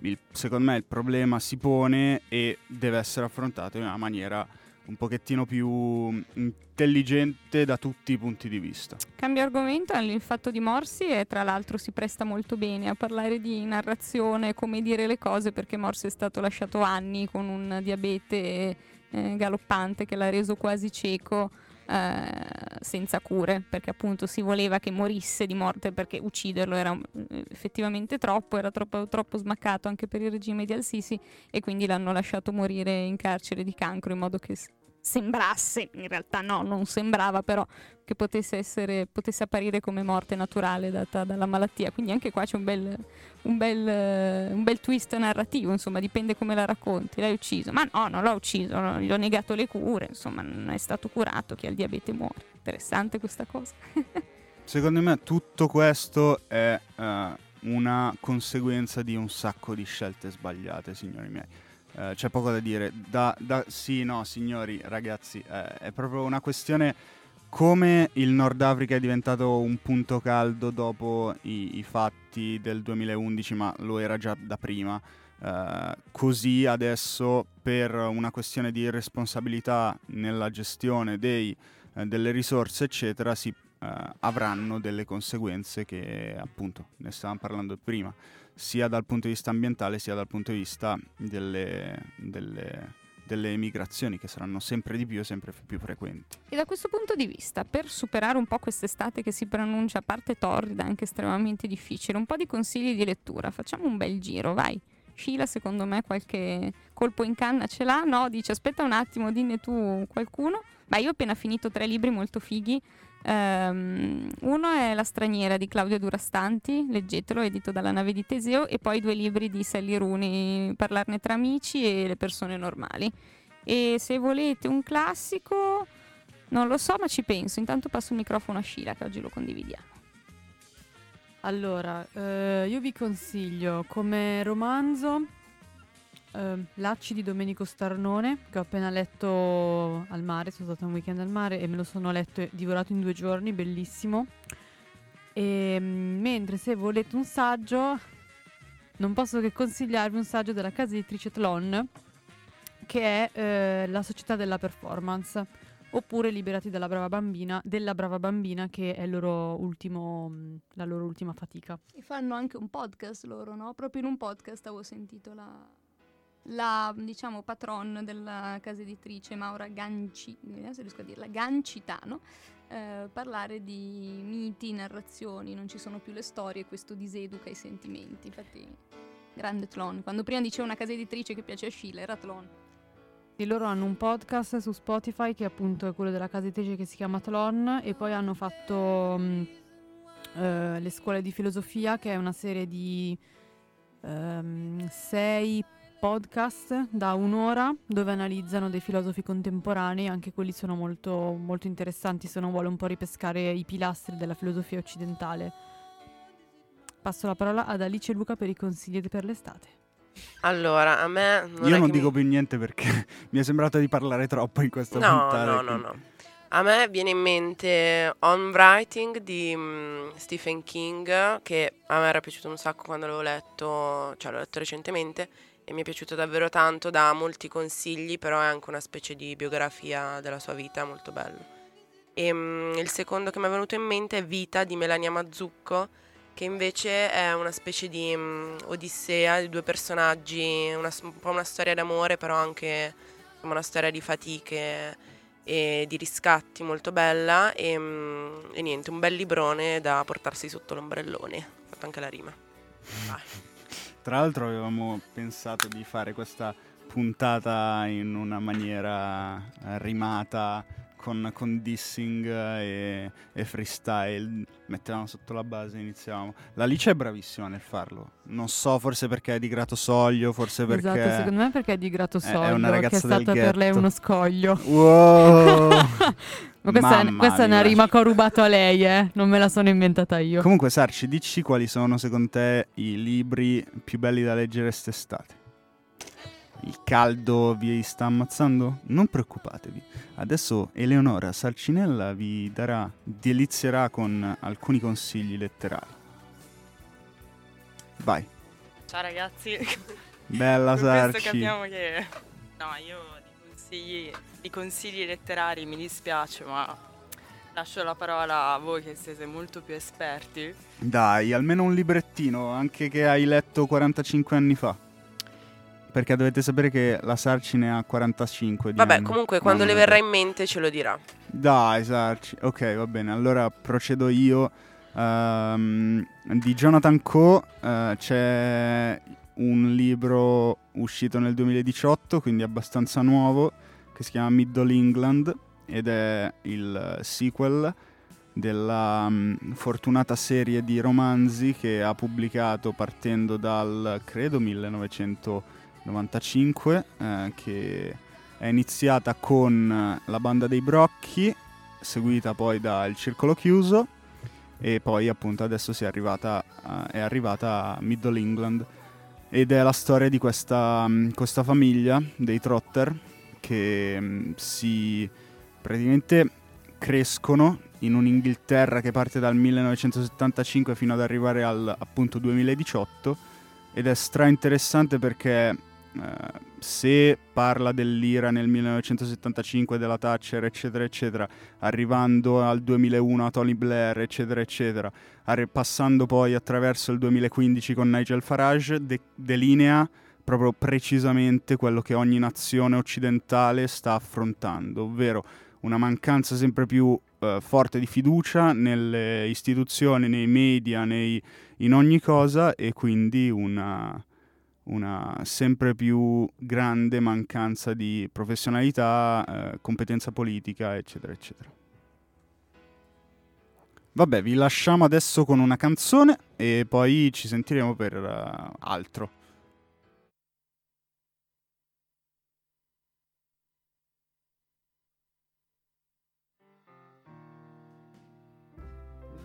il- secondo me il problema si pone e deve essere affrontato in una maniera un pochettino più intelligente da tutti i punti di vista. Cambio argomento, il fatto di Morsi e tra l'altro si presta molto bene a parlare di narrazione, come dire le cose, perché Morsi è stato lasciato anni con un diabete eh, galoppante che l'ha reso quasi cieco. Eh, senza cure perché appunto si voleva che morisse di morte perché ucciderlo era effettivamente troppo era troppo, troppo smaccato anche per il regime di Al-Sisi e quindi l'hanno lasciato morire in carcere di cancro in modo che sembrasse, in realtà no, non sembrava però che potesse, essere, potesse apparire come morte naturale data dalla malattia. Quindi anche qua c'è un bel, un bel, un bel twist narrativo, insomma, dipende come la racconti. L'hai ucciso? Ma no, non l'ho ucciso, no, gli ho negato le cure, insomma, non è stato curato, chi ha il diabete muore. Interessante questa cosa. Secondo me tutto questo è eh, una conseguenza di un sacco di scelte sbagliate, signori miei. Eh, c'è poco da dire. Da, da- sì, no, signori, ragazzi, eh, è proprio una questione come il Nord Africa è diventato un punto caldo dopo i, i fatti del 2011, ma lo era già da prima. eh, così adesso per una questione di responsabilità nella gestione dei, eh, delle risorse, eccetera, si eh, avranno delle conseguenze che appunto ne stavamo parlando prima, sia dal punto di vista ambientale sia dal punto di vista delle, delle- delle emigrazioni che saranno sempre di più e sempre più frequenti. E da questo punto di vista, per superare un po' quest'estate che si pronuncia a parte torrida, anche estremamente difficile, un po' di consigli di lettura, facciamo un bel giro, vai. Sheila, secondo me, qualche colpo in canna ce l'ha? No, dice aspetta un attimo, dinne tu qualcuno. Beh, io ho appena finito tre libri molto fighi. Ehm, uno è La straniera di Claudio Durastanti, leggetelo, edito dalla nave di Teseo, e poi due libri di Sally Rooney, Parlarne tra amici e Le persone normali. E se volete un classico, non lo so, ma ci penso. Intanto passo il microfono a Sheila, che oggi lo condividiamo. Allora, eh, io vi consiglio come romanzo ehm, Lacci di Domenico Starnone, che ho appena letto al mare, sono stata un weekend al mare e me lo sono letto e divorato in due giorni, bellissimo. E, mm, mentre se volete un saggio, non posso che consigliarvi un saggio della casa editrice Tlon, che è eh, La società della performance oppure Liberati dalla brava bambina, della brava bambina che è loro ultimo, la loro ultima fatica. E fanno anche un podcast loro, no? Proprio in un podcast avevo sentito la, la diciamo, patron della casa editrice Maura Ganci, se riesco a dirla, Gancitano, eh, parlare di miti, narrazioni, non ci sono più le storie, questo diseduca i sentimenti. Infatti, grande Tlon. Quando prima dicevo una casa editrice che piace a Sheila, era Tlon. Sì, loro hanno un podcast su Spotify che appunto è quello della casa editrice che si chiama Tlon e poi hanno fatto mh, eh, le scuole di filosofia che è una serie di ehm, sei podcast da un'ora dove analizzano dei filosofi contemporanei, anche quelli sono molto, molto interessanti se uno vuole un po' ripescare i pilastri della filosofia occidentale. Passo la parola ad Alice e Luca per i consigli per l'estate. Allora, a me... Non Io è non che dico mi- più niente perché mi è sembrato di parlare troppo in questa No, puntata. no, no, quindi- no. A me viene in mente On Writing di mm, Stephen King, che a me era piaciuto un sacco quando l'avevo letto, cioè l'ho letto recentemente e mi è piaciuto davvero tanto, dà molti consigli, però è anche una specie di biografia della sua vita, molto bello. E mm, il secondo che mi è venuto in mente è Vita di Melania Mazzucco, che invece è una specie di mm, odissea di due personaggi, una un po' una storia d'amore, però anche insomma, una storia di fatiche e di riscatti molto bella e, mm, e niente, un bel librone da portarsi sotto l'ombrellone. Ho fatto anche la rima. Vai. Tra l'altro avevamo pensato di fare questa puntata in una maniera eh, rimata con, con dissing e, e freestyle. Mettevamo sotto la base e iniziavamo. La Lice è bravissima nel farlo. Non so, forse perché è di Grato Soglio, forse perché... Esatto, secondo me perché è di grato è soglio, una che è ragazza stato per lei uno scoglio. Wow! Ma questa, è, questa è una rima che ho rubato a lei, eh? Non me la sono inventata io. Comunque, Sarci, dici quali sono secondo te i libri più belli da leggere quest'estate? Il caldo vi sta ammazzando? Non preoccupatevi. Adesso Eleonora Sarcinella vi darà, delizierà con alcuni consigli letterari. Vai. Ciao ragazzi, Bella questo Sarci. capiamo che... No, io di consigli, di consigli letterari mi dispiace, ma lascio la parola a voi che siete molto più esperti. Dai, almeno un librettino, anche che hai letto 45 anni fa. Perché dovete sapere che la Sarci ne ha 45 di Vabbè, anni. comunque quando Mamma le verrà in mente ce lo dirà. Dai, Sarci. Ok, va bene. Allora procedo io. Ehm, di Jonathan Coe eh, c'è un libro uscito nel 2018, quindi abbastanza nuovo, che si chiama Middle England ed è il sequel della mm, fortunata serie di romanzi che ha pubblicato partendo dal, credo, 1995, eh, che è iniziata con La banda dei brocchi, seguita poi da Il circolo chiuso e poi appunto adesso è arrivata, a- è arrivata a Middle England. Ed è la storia di questa, mm, questa famiglia dei Trotter che mm, si praticamente crescono in un'Inghilterra che parte dal 1975 fino ad arrivare al appunto 2018 ed è stra interessante perché eh, se parla dell'ira nel 1975 della Thatcher eccetera eccetera arrivando al 2001 a Tony Blair eccetera eccetera arri- passando poi attraverso il 2015 con Nigel Farage de- delinea proprio precisamente quello che ogni nazione occidentale sta affrontando ovvero una mancanza sempre più eh, forte di fiducia nelle istituzioni, nei media, nei- in ogni cosa e quindi una, una sempre più grande mancanza di professionalità, eh, competenza politica, eccetera, eccetera. Vabbè, vi lasciamo adesso con una canzone e poi ci sentiremo per eh, altro.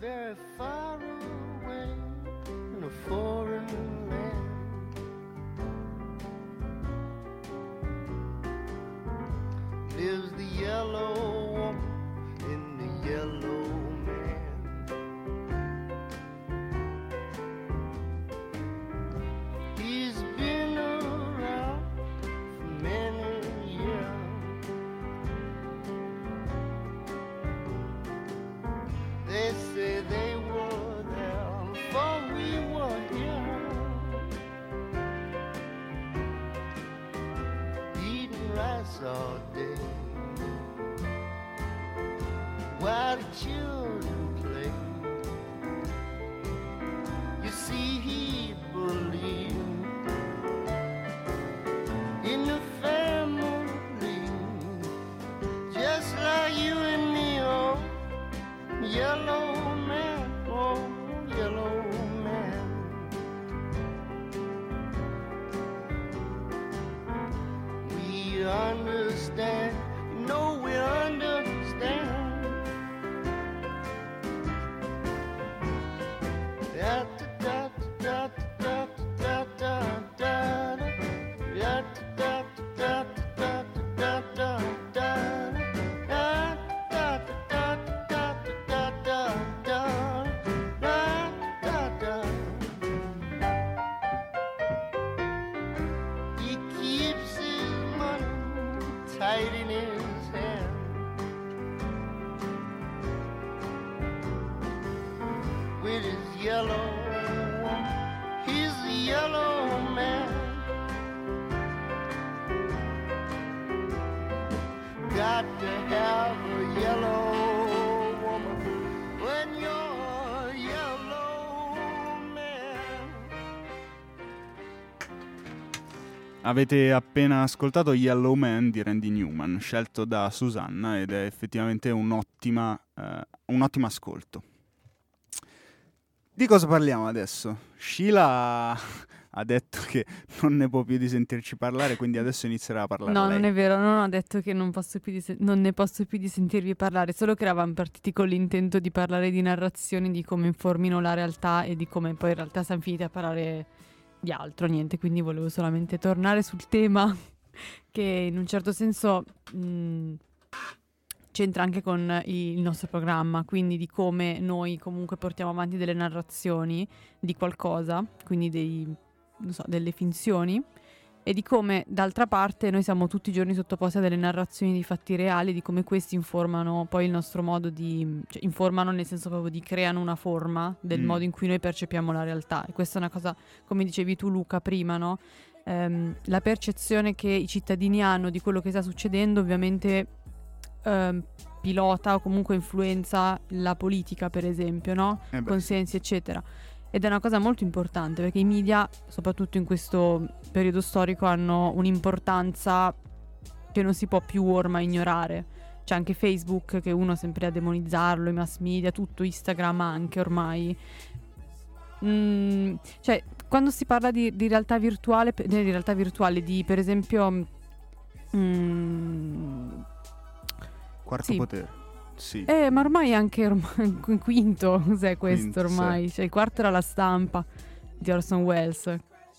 very far away in a foreign Lives the yellow woman in the yellow you Avete appena ascoltato Yellow Man di Randy Newman, scelto da Susanna ed è effettivamente un'ottima, eh, un ottimo ascolto. Di cosa parliamo adesso? Sheila ha detto che non ne può più di sentirci parlare, quindi adesso inizierà a parlare No, lei. non è vero, non ho detto che non, posso più di sen- non ne posso più di sentirvi parlare, solo che eravamo partiti con l'intento di parlare di narrazioni, di come informino la realtà e di come poi in realtà siamo finiti a parlare di altro, niente, quindi volevo solamente tornare sul tema che in un certo senso mh, c'entra anche con il nostro programma, quindi di come noi comunque portiamo avanti delle narrazioni di qualcosa, quindi dei, so, delle finzioni e di come d'altra parte noi siamo tutti i giorni sottoposti a delle narrazioni di fatti reali, di come questi informano poi il nostro modo di... cioè informano nel senso proprio di creano una forma del Mm. modo in cui noi percepiamo la realtà. E questa è una cosa, come dicevi tu Luca prima, no? Ehm, la percezione che i cittadini hanno di quello che sta succedendo ovviamente ehm, pilota o comunque influenza la politica, per esempio, no? Eh consensi, eccetera. Ed è una cosa molto importante perché i media, soprattutto in questo periodo storico, hanno un'importanza che non si può più ormai ignorare. C'è anche Facebook che uno sempre a demonizzarlo, i mass media, tutto Instagram anche ormai. Mm, cioè, quando si parla di, di realtà virtuale, di realtà virtuale, di per esempio... mm, quarto sì. potere. Sì. eh, ma ormai anche ormai, quinto, cos'è questo Quinto, ormai? Cioè, il quarto era la stampa di Orson Welles,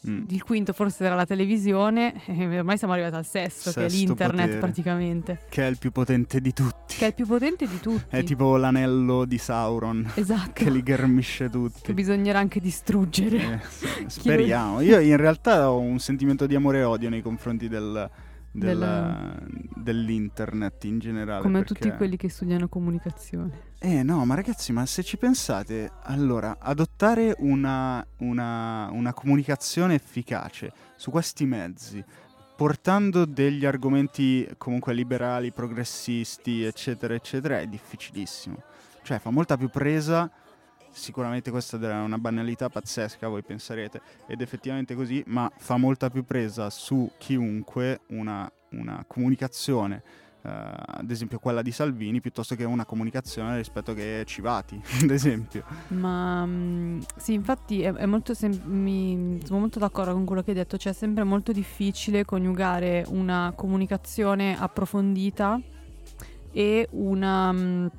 Mm. il quinto forse era la televisione, e ormai siamo arrivati al sesto, che è Sesto l'internet potere. praticamente, Che è il più potente di tutti. che è il più potente di tutti. È tipo l'anello di Sauron esatto, che li ghermisce che tutti. bisognerà anche distruggere. Eh, sì, speriamo. Io in realtà ho un sentimento di amore e odio nei confronti del, del- Del- dell'internet in generale. Come perché- tutti quelli che studiano comunicazione. Eh no, ma ragazzi, ma se ci pensate, allora, adottare una, una- una comunicazione efficace su questi mezzi, portando degli argomenti comunque liberali, progressisti, eccetera, eccetera, è difficilissimo. Cioè, fa molta più presa. Sicuramente questa è una banalità pazzesca, voi penserete, ed effettivamente così, ma fa molta più presa su chiunque una, una comunicazione, eh, ad esempio quella di Salvini, piuttosto che una comunicazione rispetto che Civati, ad esempio. Ma mm, sì, infatti è, è molto sem- mi- sono molto d'accordo con quello che hai detto, cioè è sempre molto difficile coniugare una comunicazione approfondita e una,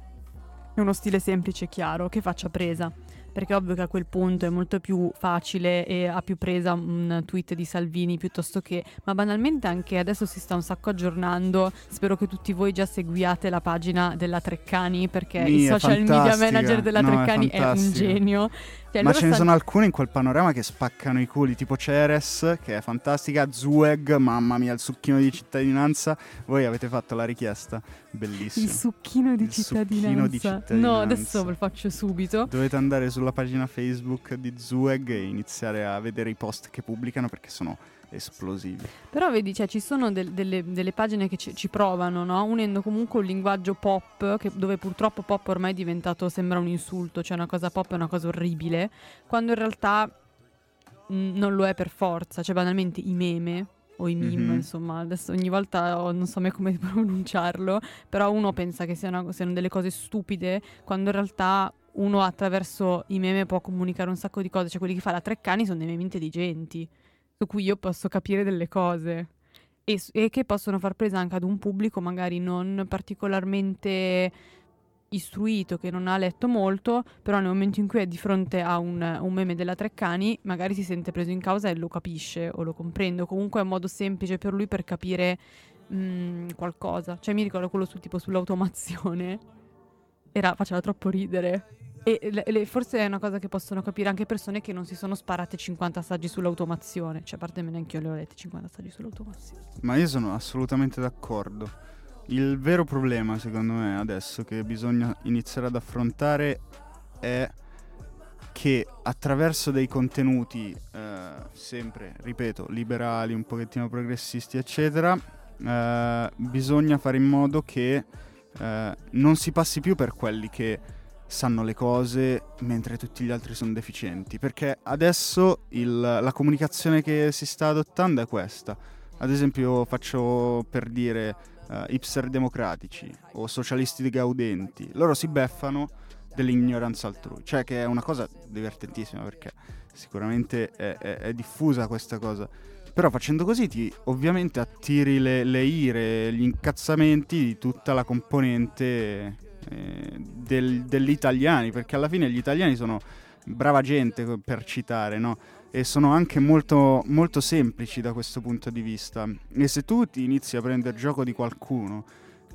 mm, uno stile semplice e chiaro che faccia presa. Perché è ovvio che a quel punto è molto più facile e ha più presa un tweet di Salvini piuttosto che... Ma banalmente anche adesso si sta un sacco aggiornando. Spero che tutti voi già seguiate la pagina della Treccani perché Sì, il è social media manager della No, è Treccani è, un fantastica. genio. Cioè, Ma ce ne stanno- sono alcune in quel panorama che spaccano i culi, tipo Ceres, che è fantastica, Zueg, mamma mia, il succhino di cittadinanza. Voi avete fatto la richiesta, bellissimo. Il succhino di Il cittadinanza. succhino di No, cittadinanza. adesso ve lo faccio subito. Dovete andare sulla pagina Facebook di Zueg e iniziare a vedere i post che pubblicano perché sono esplosivi. Però vedi, cioè, ci sono del- delle, delle pagine che ci, ci provano, no? Unendo comunque un linguaggio pop, che- dove purtroppo pop ormai è diventato, sembra un insulto, cioè una cosa pop è una cosa orribile, quando in realtà mh, non lo è per forza, cioè banalmente i meme o i meme, Mhm. insomma, adesso ogni volta oh, non so mai come pronunciarlo, però uno pensa che siano, siano delle cose stupide, quando in realtà uno attraverso i meme può comunicare un sacco di cose, cioè quelli che fa la Treccani sono dei meme intelligenti su cui io posso capire delle cose. E, e che possono far presa anche ad un pubblico magari non particolarmente istruito, che non ha letto molto, però nel momento in cui è di fronte a un, un meme della Treccani magari si sente preso in causa e lo capisce o lo comprende, comunque è un modo semplice per lui per capire mm, qualcosa. Cioè mi ricordo quello su, tipo sull'automazione, era, faceva troppo ridere. E le- le- forse è una cosa che possono capire anche persone che non si sono sparate 50 saggi sull'automazione. Cioè, a parte me neanche io le ho lette 50 saggi sull'automazione. Ma io sono assolutamente d'accordo. Il vero problema, secondo me, adesso che bisogna iniziare ad affrontare è che attraverso dei contenuti eh, sempre, ripeto, liberali, un pochettino progressisti, eccetera, eh, bisogna fare in modo che eh, non si passi più per quelli che sanno le cose mentre tutti gli altri sono deficienti, perché adesso il- la comunicazione che si sta adottando è questa. Ad esempio faccio per dire eh, hipster democratici o socialisti gaudenti, loro si beffano dell'ignoranza altrui, cioè che è una cosa divertentissima perché sicuramente è, è- è diffusa questa cosa. Però facendo così ti ovviamente attiri le, le ire, gli incazzamenti di tutta la componente eh, del- degli italiani, perché alla fine gli italiani sono brava gente per citare, no? E sono anche molto, molto semplici da questo punto di vista. E se tu ti inizi a prendere gioco di qualcuno,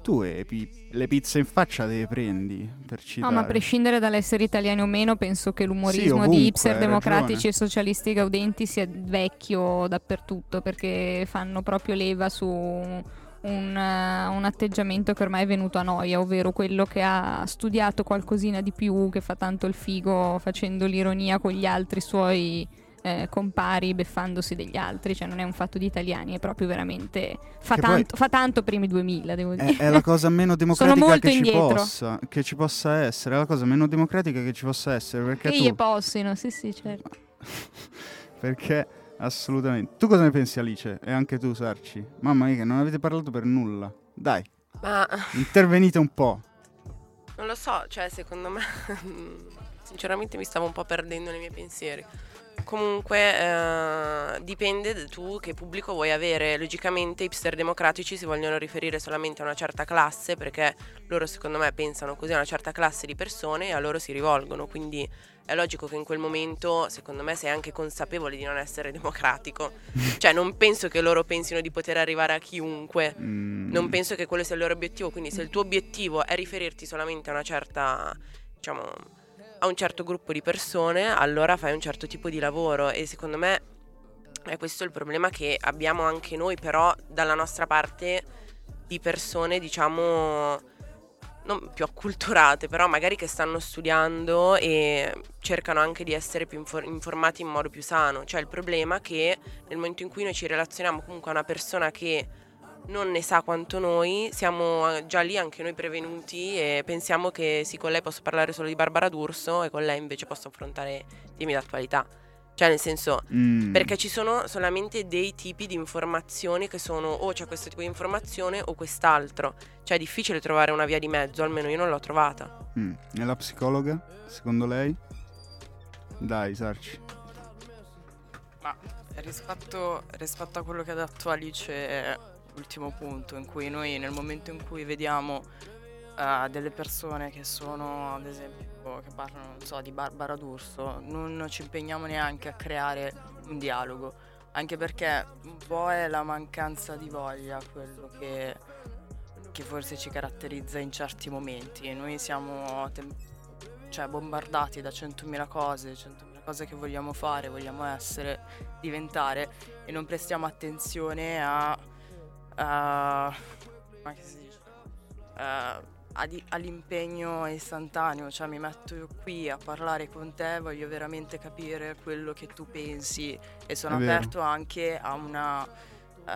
tu pi- le pizze in faccia te le prendi per citare. No, ma a prescindere dall'essere italiani o meno, penso che l'umorismo ovunque, di hipster democratici e socialisti gaudenti sia vecchio dappertutto perché fanno proprio leva su un, eh, un atteggiamento che ormai è venuto a noia, ovvero quello che ha studiato qualcosina di più, che fa tanto il figo facendo l'ironia con gli altri suoi eh, compari beffandosi degli altri, cioè non è un fatto di italiani, è proprio veramente fa, Che poi- tanto, fa tanto per i 2000, devo dire. È, è la cosa meno democratica che ci, possa, che ci possa essere, è la cosa meno democratica che ci possa essere, perché che tu... gli possino, sì sì certo. perché assolutamente. Tu cosa ne pensi Alice? E anche tu Sarci? Mamma mia che non avete parlato per nulla. Dai, Ma intervenite un po'. non lo so, cioè secondo me sinceramente mi stavo un po' perdendo nei miei pensieri. Comunque eh, dipende da tu che pubblico vuoi avere. Logicamente i hipster democratici si vogliono riferire solamente a una certa classe perché loro secondo me pensano così a una certa classe di persone e a loro si rivolgono. Quindi è logico che in quel momento secondo me sei anche consapevole di non essere democratico. cioè non penso che loro pensino di poter arrivare a chiunque. Mm, Non penso che quello sia il loro obiettivo, quindi se il tuo obiettivo è riferirti solamente a una certa, diciamo, a un certo gruppo di persone, allora fai un certo tipo di lavoro e secondo me è questo il problema che abbiamo anche noi, però dalla nostra parte di persone, diciamo, non più acculturate, però magari che stanno studiando e cercano anche di essere più infor- informati in modo più sano. Cioè il problema è che nel momento in cui noi ci relazioniamo comunque a una persona che non ne sa quanto noi, siamo eh, già lì anche noi prevenuti e pensiamo che sì, con lei posso parlare solo di Barbara D'Urso e con lei invece posso affrontare temi d'attualità. Cioè nel senso, mm, perché ci sono solamente dei tipi di informazioni che sono o c'è questo tipo di informazione o quest'altro. Cioè è difficile trovare una via di mezzo, almeno io non l'ho trovata. mm. E la psicologa, secondo lei? Dai Sarci. Ma rispetto, rispetto a quello che ha detto Alice, l'ultimo punto, in cui noi nel momento in cui vediamo eh, delle persone che sono, ad esempio, che parlano, non so, di Barbara D'Urso, non ci impegniamo neanche a creare un dialogo, anche perché un po' è la mancanza di voglia quello che, che forse ci caratterizza in certi momenti. Noi siamo tem- cioè, bombardati da 100.000 cose, 100.000 cose che vogliamo fare, vogliamo essere, diventare e non prestiamo attenzione a... A- ad- all'impegno istantaneo, cioè mi metto qui a parlare con te, voglio veramente capire quello che tu pensi e sono È vero. aperto anche a una eh,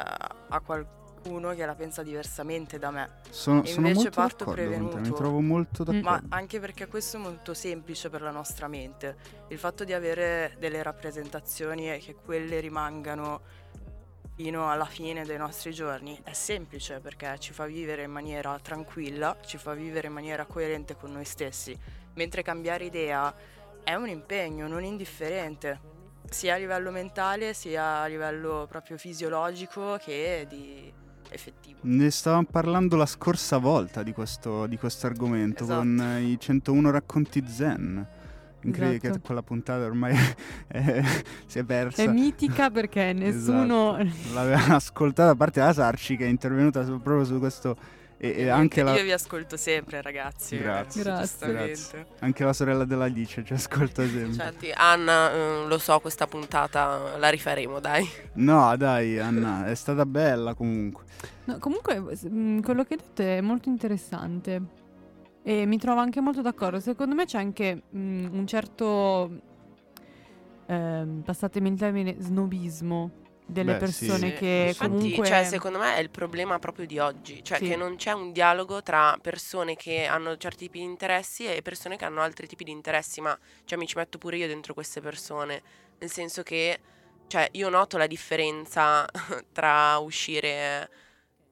a qualcuno che la pensa diversamente da me. Sono, E sono invece molto parto te, mi prevenuto. trovo molto d'accordo. Ma anche perché questo è molto semplice per la nostra mente. Il fatto di avere delle rappresentazioni e che quelle rimangano fino alla fine dei nostri giorni è semplice perché ci fa vivere in maniera tranquilla, ci fa vivere in maniera coerente con noi stessi, mentre cambiare idea è un impegno non indifferente, sia a livello mentale sia a livello proprio fisiologico che di effettivo. Ne stavamo parlando la scorsa volta di questo, di questo argomento Esatto. con i 101 racconti zen. Incredibile Esatto. che quella puntata ormai è- si è persa. È mitica perché nessuno... Esatto. L'aveva ascoltata a parte la Sarci che è intervenuta su- proprio su questo e, e anche, la, Io vi ascolto sempre ragazzi. Grazie. Grazie. giustamente. anche la sorella della Alice ci ascolta sempre. Senti, Anna, eh, lo so, questa puntata la rifaremo, dai. No, dai, Anna, è stata bella comunque. No, comunque, mh, quello che hai detto è molto interessante. E mi trovo anche molto d'accordo. Secondo me c'è anche mh, un certo ehm, passatemi il termine, snobismo delle Beh, persone Sì. che Infatti, comunque... cioè, secondo me è il problema proprio di oggi, cioè Sì. che non c'è un dialogo tra persone che hanno certi tipi di interessi e persone che hanno altri tipi di interessi, ma cioè, mi ci metto pure io dentro queste persone, nel senso che cioè, io noto la differenza tra uscire,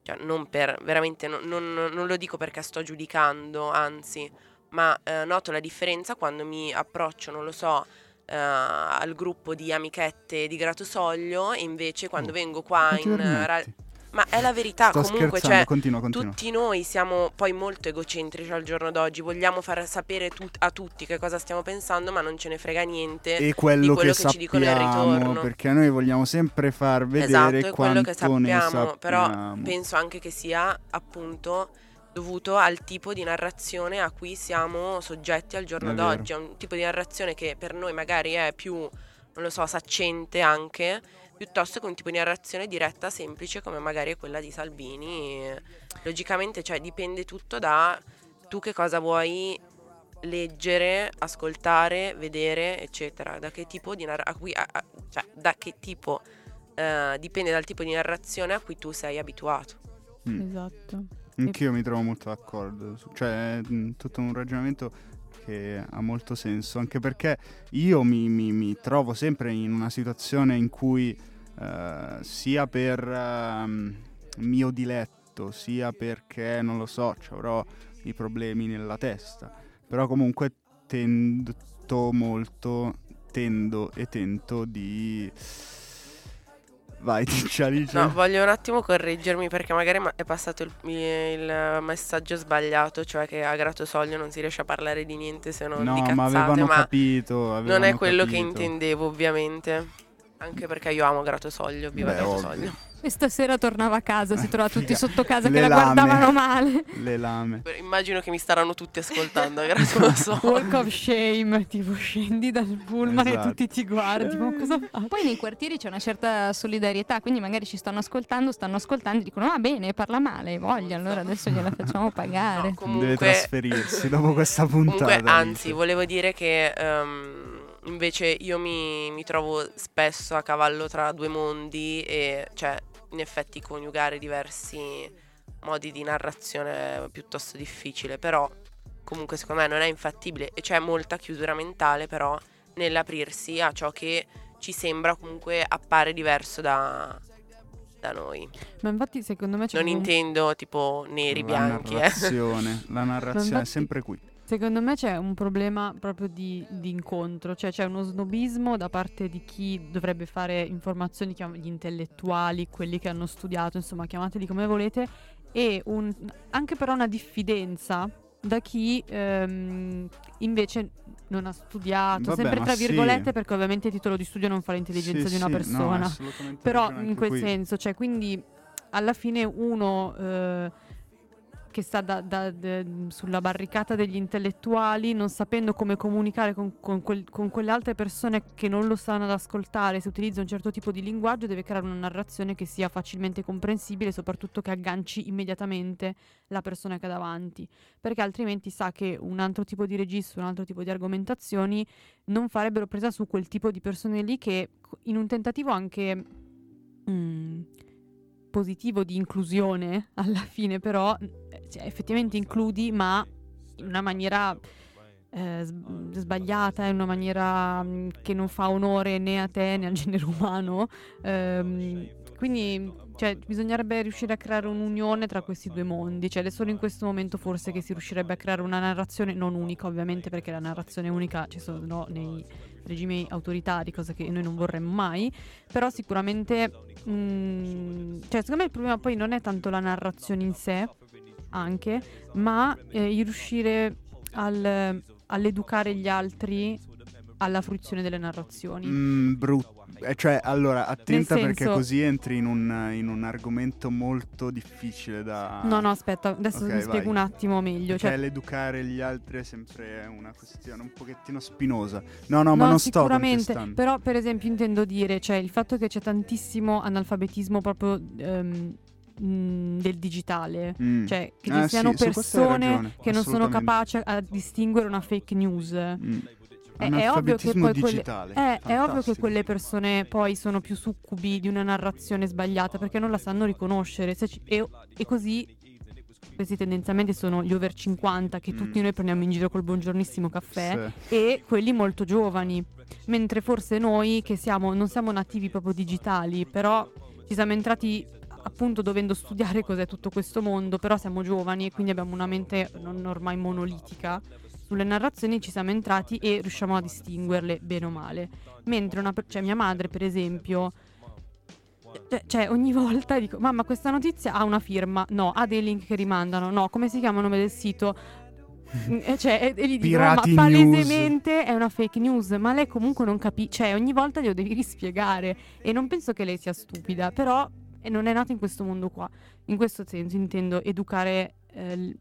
cioè, non per, veramente, non, non- non lo dico perché sto giudicando, anzi, ma eh, noto la differenza quando mi approccio, non lo so, eh, al gruppo di amichette di Gratosoglio e invece quando Oh, vengo qua in... ra- ma è la verità, Sto comunque, cioè, continua, continua. tutti noi siamo poi molto egocentrici al giorno d'oggi, vogliamo far sapere tut- a tutti che cosa stiamo pensando, ma non ce ne frega niente. e quello, di quello che, che ci dicono sappiamo, ritorno. perché noi vogliamo sempre far vedere esatto, quello che ne sappiamo, però sappiamo. penso anche che sia appunto dovuto al tipo di narrazione a cui siamo soggetti al giorno È d'oggi, è un tipo di narrazione che per noi magari è più, non lo so, saccente anche, piuttosto che un tipo di narrazione diretta, semplice, come magari è quella di Salvini. Logicamente, cioè, dipende tutto da tu che cosa vuoi leggere, ascoltare, vedere, eccetera. Da che tipo di narrazione, cioè, da che tipo, eh, dipende dal tipo di narrazione a cui tu sei abituato. Mm. Esatto. Anch'io mi trovo molto d'accordo, cioè è mm, tutto un ragionamento che ha molto senso, anche perché io mi, mi- mi trovo sempre in una situazione in cui eh, sia per ehm, mio diletto, sia perché, non lo so, avrò i problemi nella testa, però comunque tendo molto, tendo e tento di... Vai, dici Alice. No, voglio un attimo correggermi perché magari ma- è passato il, il messaggio sbagliato, cioè che a Gratosoglio non si riesce a parlare di niente se non No, di cazzate, ma avevano ma capito. non avevano è quello che capito. intendevo ovviamente. Anche perché io amo Gratosoglio, viva Beh, Gratosoglio. ovvio. E stasera tornava a casa, si trova tutti sotto casa Le che la lame. guardavano male. Le lame. Immagino che mi staranno tutti ascoltando a Gratosoglio. Walk of shame, tipo scendi dal pullman Esatto. e tutti ti guardi, ma cosa fai? Poi nei quartieri c'è una certa solidarietà, quindi magari ci stanno ascoltando, stanno ascoltando e dicono va bene, parla male, voglia, allora adesso gliela facciamo pagare. No, Deve comunque, trasferirsi dopo questa puntata. Comunque, anzi, dice. volevo dire che ehm, invece io mi, mi trovo spesso a cavallo tra due mondi e cioè in effetti coniugare diversi modi di narrazione è piuttosto difficile, però comunque secondo me non è infattibile e c'è molta chiusura mentale però nell'aprirsi a ciò che ci sembra comunque appare diverso da, da noi. Ma infatti secondo me c'è Non un- intendo tipo neri, la bianchi, eh. narrazione, la narrazione è infatti- sempre qui. Secondo me c'è un problema proprio di, di incontro, cioè c'è uno snobismo da parte di chi dovrebbe fare informazioni, chiam- gli intellettuali, quelli che hanno studiato, insomma chiamateli come volete, e un- anche però una diffidenza da chi ehm, invece non ha studiato, Vabbè, sempre tra sì. virgolette perché ovviamente il titolo di studio non fa l'intelligenza Sì, di una sì, no, persona. assolutamente Però in quel qui. senso, cioè quindi alla fine uno eh, che sta da- da- de- sulla barricata degli intellettuali, non sapendo come comunicare con, con quel- con quelle altre persone che non lo stanno ad ascoltare, se utilizza un certo tipo di linguaggio, deve creare una narrazione che sia facilmente comprensibile soprattutto che agganci immediatamente la persona che ha davanti, perché altrimenti sa che un altro tipo di registro, un altro tipo di argomentazioni non farebbero presa su quel tipo di persone lì che in un tentativo anche mm, positivo di inclusione alla fine però cioè, effettivamente includi ma in una maniera eh, sbagliata, in una maniera mm, che non fa onore né a te né al genere umano. Ehm, quindi cioè, bisognerebbe riuscire a creare un'unione tra questi due mondi. Cioè, è solo in questo momento forse che si riuscirebbe a creare una narrazione non unica, ovviamente, perché la narrazione unica ci sono no, nei regimi autoritari, cosa che noi non vorremmo mai. Però sicuramente, mm, cioè, secondo me il problema poi non è tanto la narrazione in sé, anche, ma eh, il riuscire al- all'educare gli altri alla fruizione delle narrazioni. Mm, brutto. Eh, cioè, allora, attenta perché senso- così entri in un, in un argomento molto difficile da... No, no, aspetta, adesso Ok, mi spiego vai. un attimo meglio. Perché Cioè, l'educare gli altri è sempre una questione un pochettino spinosa. No, no, ma no, non sto sicuramente, però per esempio intendo dire, cioè il fatto che c'è tantissimo analfabetismo proprio ehm, mh, del digitale, Mm. cioè che Ah, ci siano sì, persone che non sono capaci a distinguere una fake news. Mm. è, è ovvio quelle, digitale. eh, è ovvio che quelle persone poi sono più succubi di una narrazione sbagliata perché non la sanno riconoscere. Ci- e, e così questi tendenzialmente sono gli over 50 che tutti Mm. noi prendiamo in giro col buongiornissimo caffè Sì. e quelli molto giovani. Mentre forse noi che siamo, non siamo nativi proprio digitali, però ci siamo entrati appunto dovendo studiare cos'è tutto questo mondo, però siamo giovani e quindi abbiamo una mente non ormai monolitica. Sulle narrazioni ci siamo entrati e riusciamo a distinguerle bene o male. Mentre una, cioè mia madre, per esempio, cioè, cioè, ogni volta dico, mamma questa notizia ha una firma, no, ha dei link che rimandano, no, come si chiama il nome del sito? E, cioè, e, e gli dico, ma palesemente è una fake news, ma lei comunque non capisce, cioè ogni volta glielo devi rispiegare e non penso che lei sia stupida, però eh, non è nata in questo mondo qua. In questo senso intendo educare eh,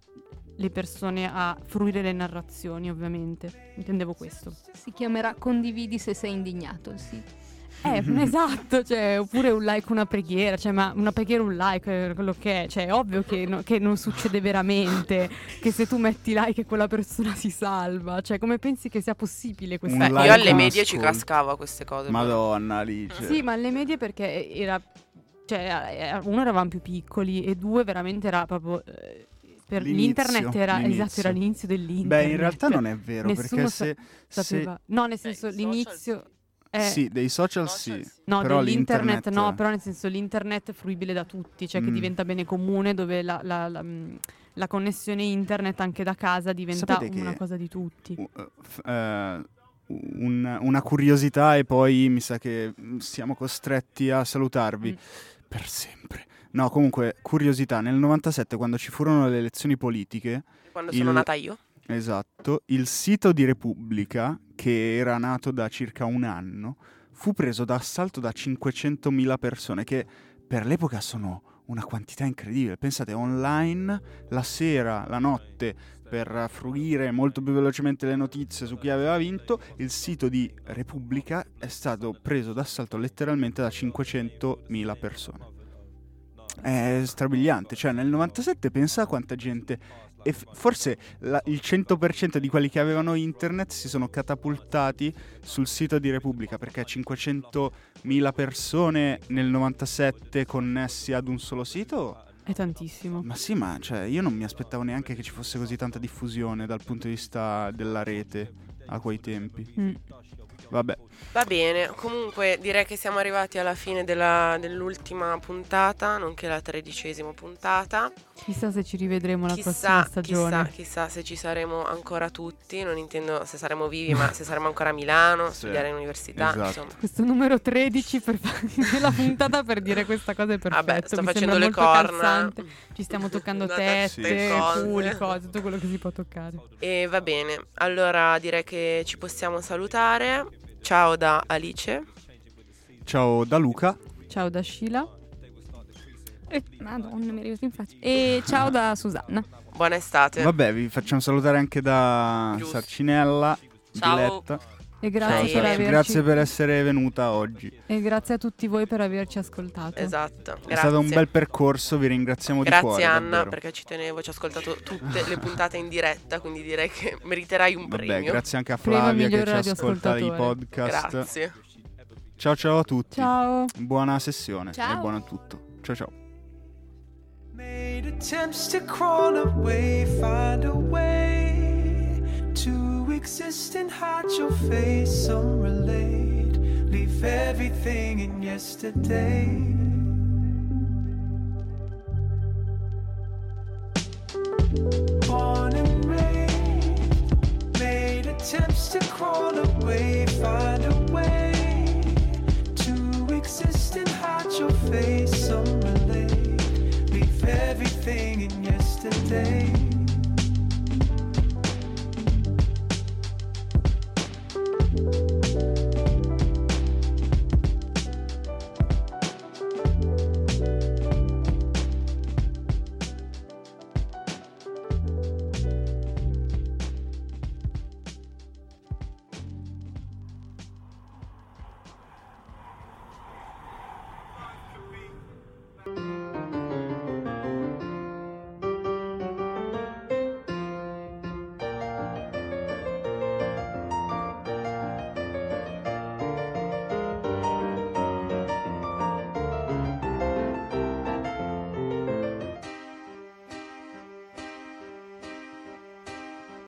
le persone a fruire le narrazioni, ovviamente. Intendevo questo. Si chiamerà Condividi se sei indignato il sito. Eh, esatto, cioè, oppure un like, una preghiera, cioè, ma una preghiera, un like, eh, quello che è, cioè, è ovvio che, no- che non succede veramente, che se tu metti like quella persona si salva, cioè, come pensi che sia possibile questa cosa? like io alle medie ci ascolto. cascavo queste cose. Madonna, Alice. Sì, ma alle medie perché era, cioè, eh, uno eravamo più piccoli e due veramente era proprio... eh, per L'inizio, l'internet era l'inizio. esatto, era l'inizio dell'internet. Beh, in realtà cioè, non è vero, nessuno perché sa- se... se- sapeva. No, nel senso social l'inizio eh, sì, dei social Social sì. No, Però dell'internet l'internet- no, però nel senso l'internet è fruibile da tutti, cioè che Mm. diventa bene comune dove la, la- la, mm, la connessione internet anche da casa diventa Sapete una che- cosa di tutti. U- eh, f- eh, un- una curiosità e poi mi sa che mm, siamo costretti a salutarvi Mm. Per sempre. No, comunque, curiosità, nel 97 quando ci furono le elezioni politiche, Quando il- sono nata io. esatto, il sito di Repubblica, che era nato da circa un anno, fu preso d'assalto da 500.000 persone, che per l'epoca sono una quantità incredibile. Pensate, online, la sera, la notte, per fruire molto più velocemente le notizie su chi aveva vinto, il sito di Repubblica è stato preso d'assalto letteralmente da 500.000 persone. È strabiliante, cioè nel 97 pensa a quanta gente e forse la- il 100% di quelli che avevano internet si sono catapultati sul sito di Repubblica perché 500.000 persone nel 97 connessi ad un solo sito È tantissimo. ma sì, ma cioè, io non mi aspettavo neanche che ci fosse così tanta diffusione dal punto di vista della rete a quei tempi. Mm. Vabbè, Va bene, comunque direi che siamo arrivati alla fine della- dell'ultima puntata, nonché la tredicesima puntata. Chissà se ci rivedremo la prossima Chissà, stagione. chissà, chissà se ci saremo ancora tutti, non intendo se saremo vivi, ma se saremo ancora a Milano, Sì, studiare in università, esatto. insomma. Questo numero 13 per fare la puntata per dire questa cosa è perfetto. Vabbè, sto Mi facendo le molto corna. calzante. Ci stiamo toccando cose. culi, cose, tutto quello che si può toccare. E va bene, allora direi che ci possiamo salutare. Ciao da Alice. ciao da Luca. Ciao da Sheila. Eh, Madonna, mi arrivato in faccia. E ciao da Susanna. Buona estate. Vabbè, vi facciamo salutare anche da Giusto. Sarcinella, Ciao. Diletta. E grazie, Ciao, per averci, Grazie per essere venuta oggi. e grazie a tutti voi per averci ascoltato. Esatto. Grazie. È stato un bel percorso, vi ringraziamo di Grazie cuore. Anna, davvero. perché ci tenevo, ci ho ascoltato tutte le puntate in diretta, quindi direi che meriterai un Vabbè, premio. grazie anche a Flavia che ci ascolta i podcast. Grazie. Ciao ciao a tutti. Ciao. Buona sessione Ciao. e buona tutto. Ciao ciao. Made attempts to crawl away, find a way to exist and hide your face. Some relate, leave everything in yesterday. Born and raised, made attempts to crawl away, find a way to exist and hide your face singing yesterday.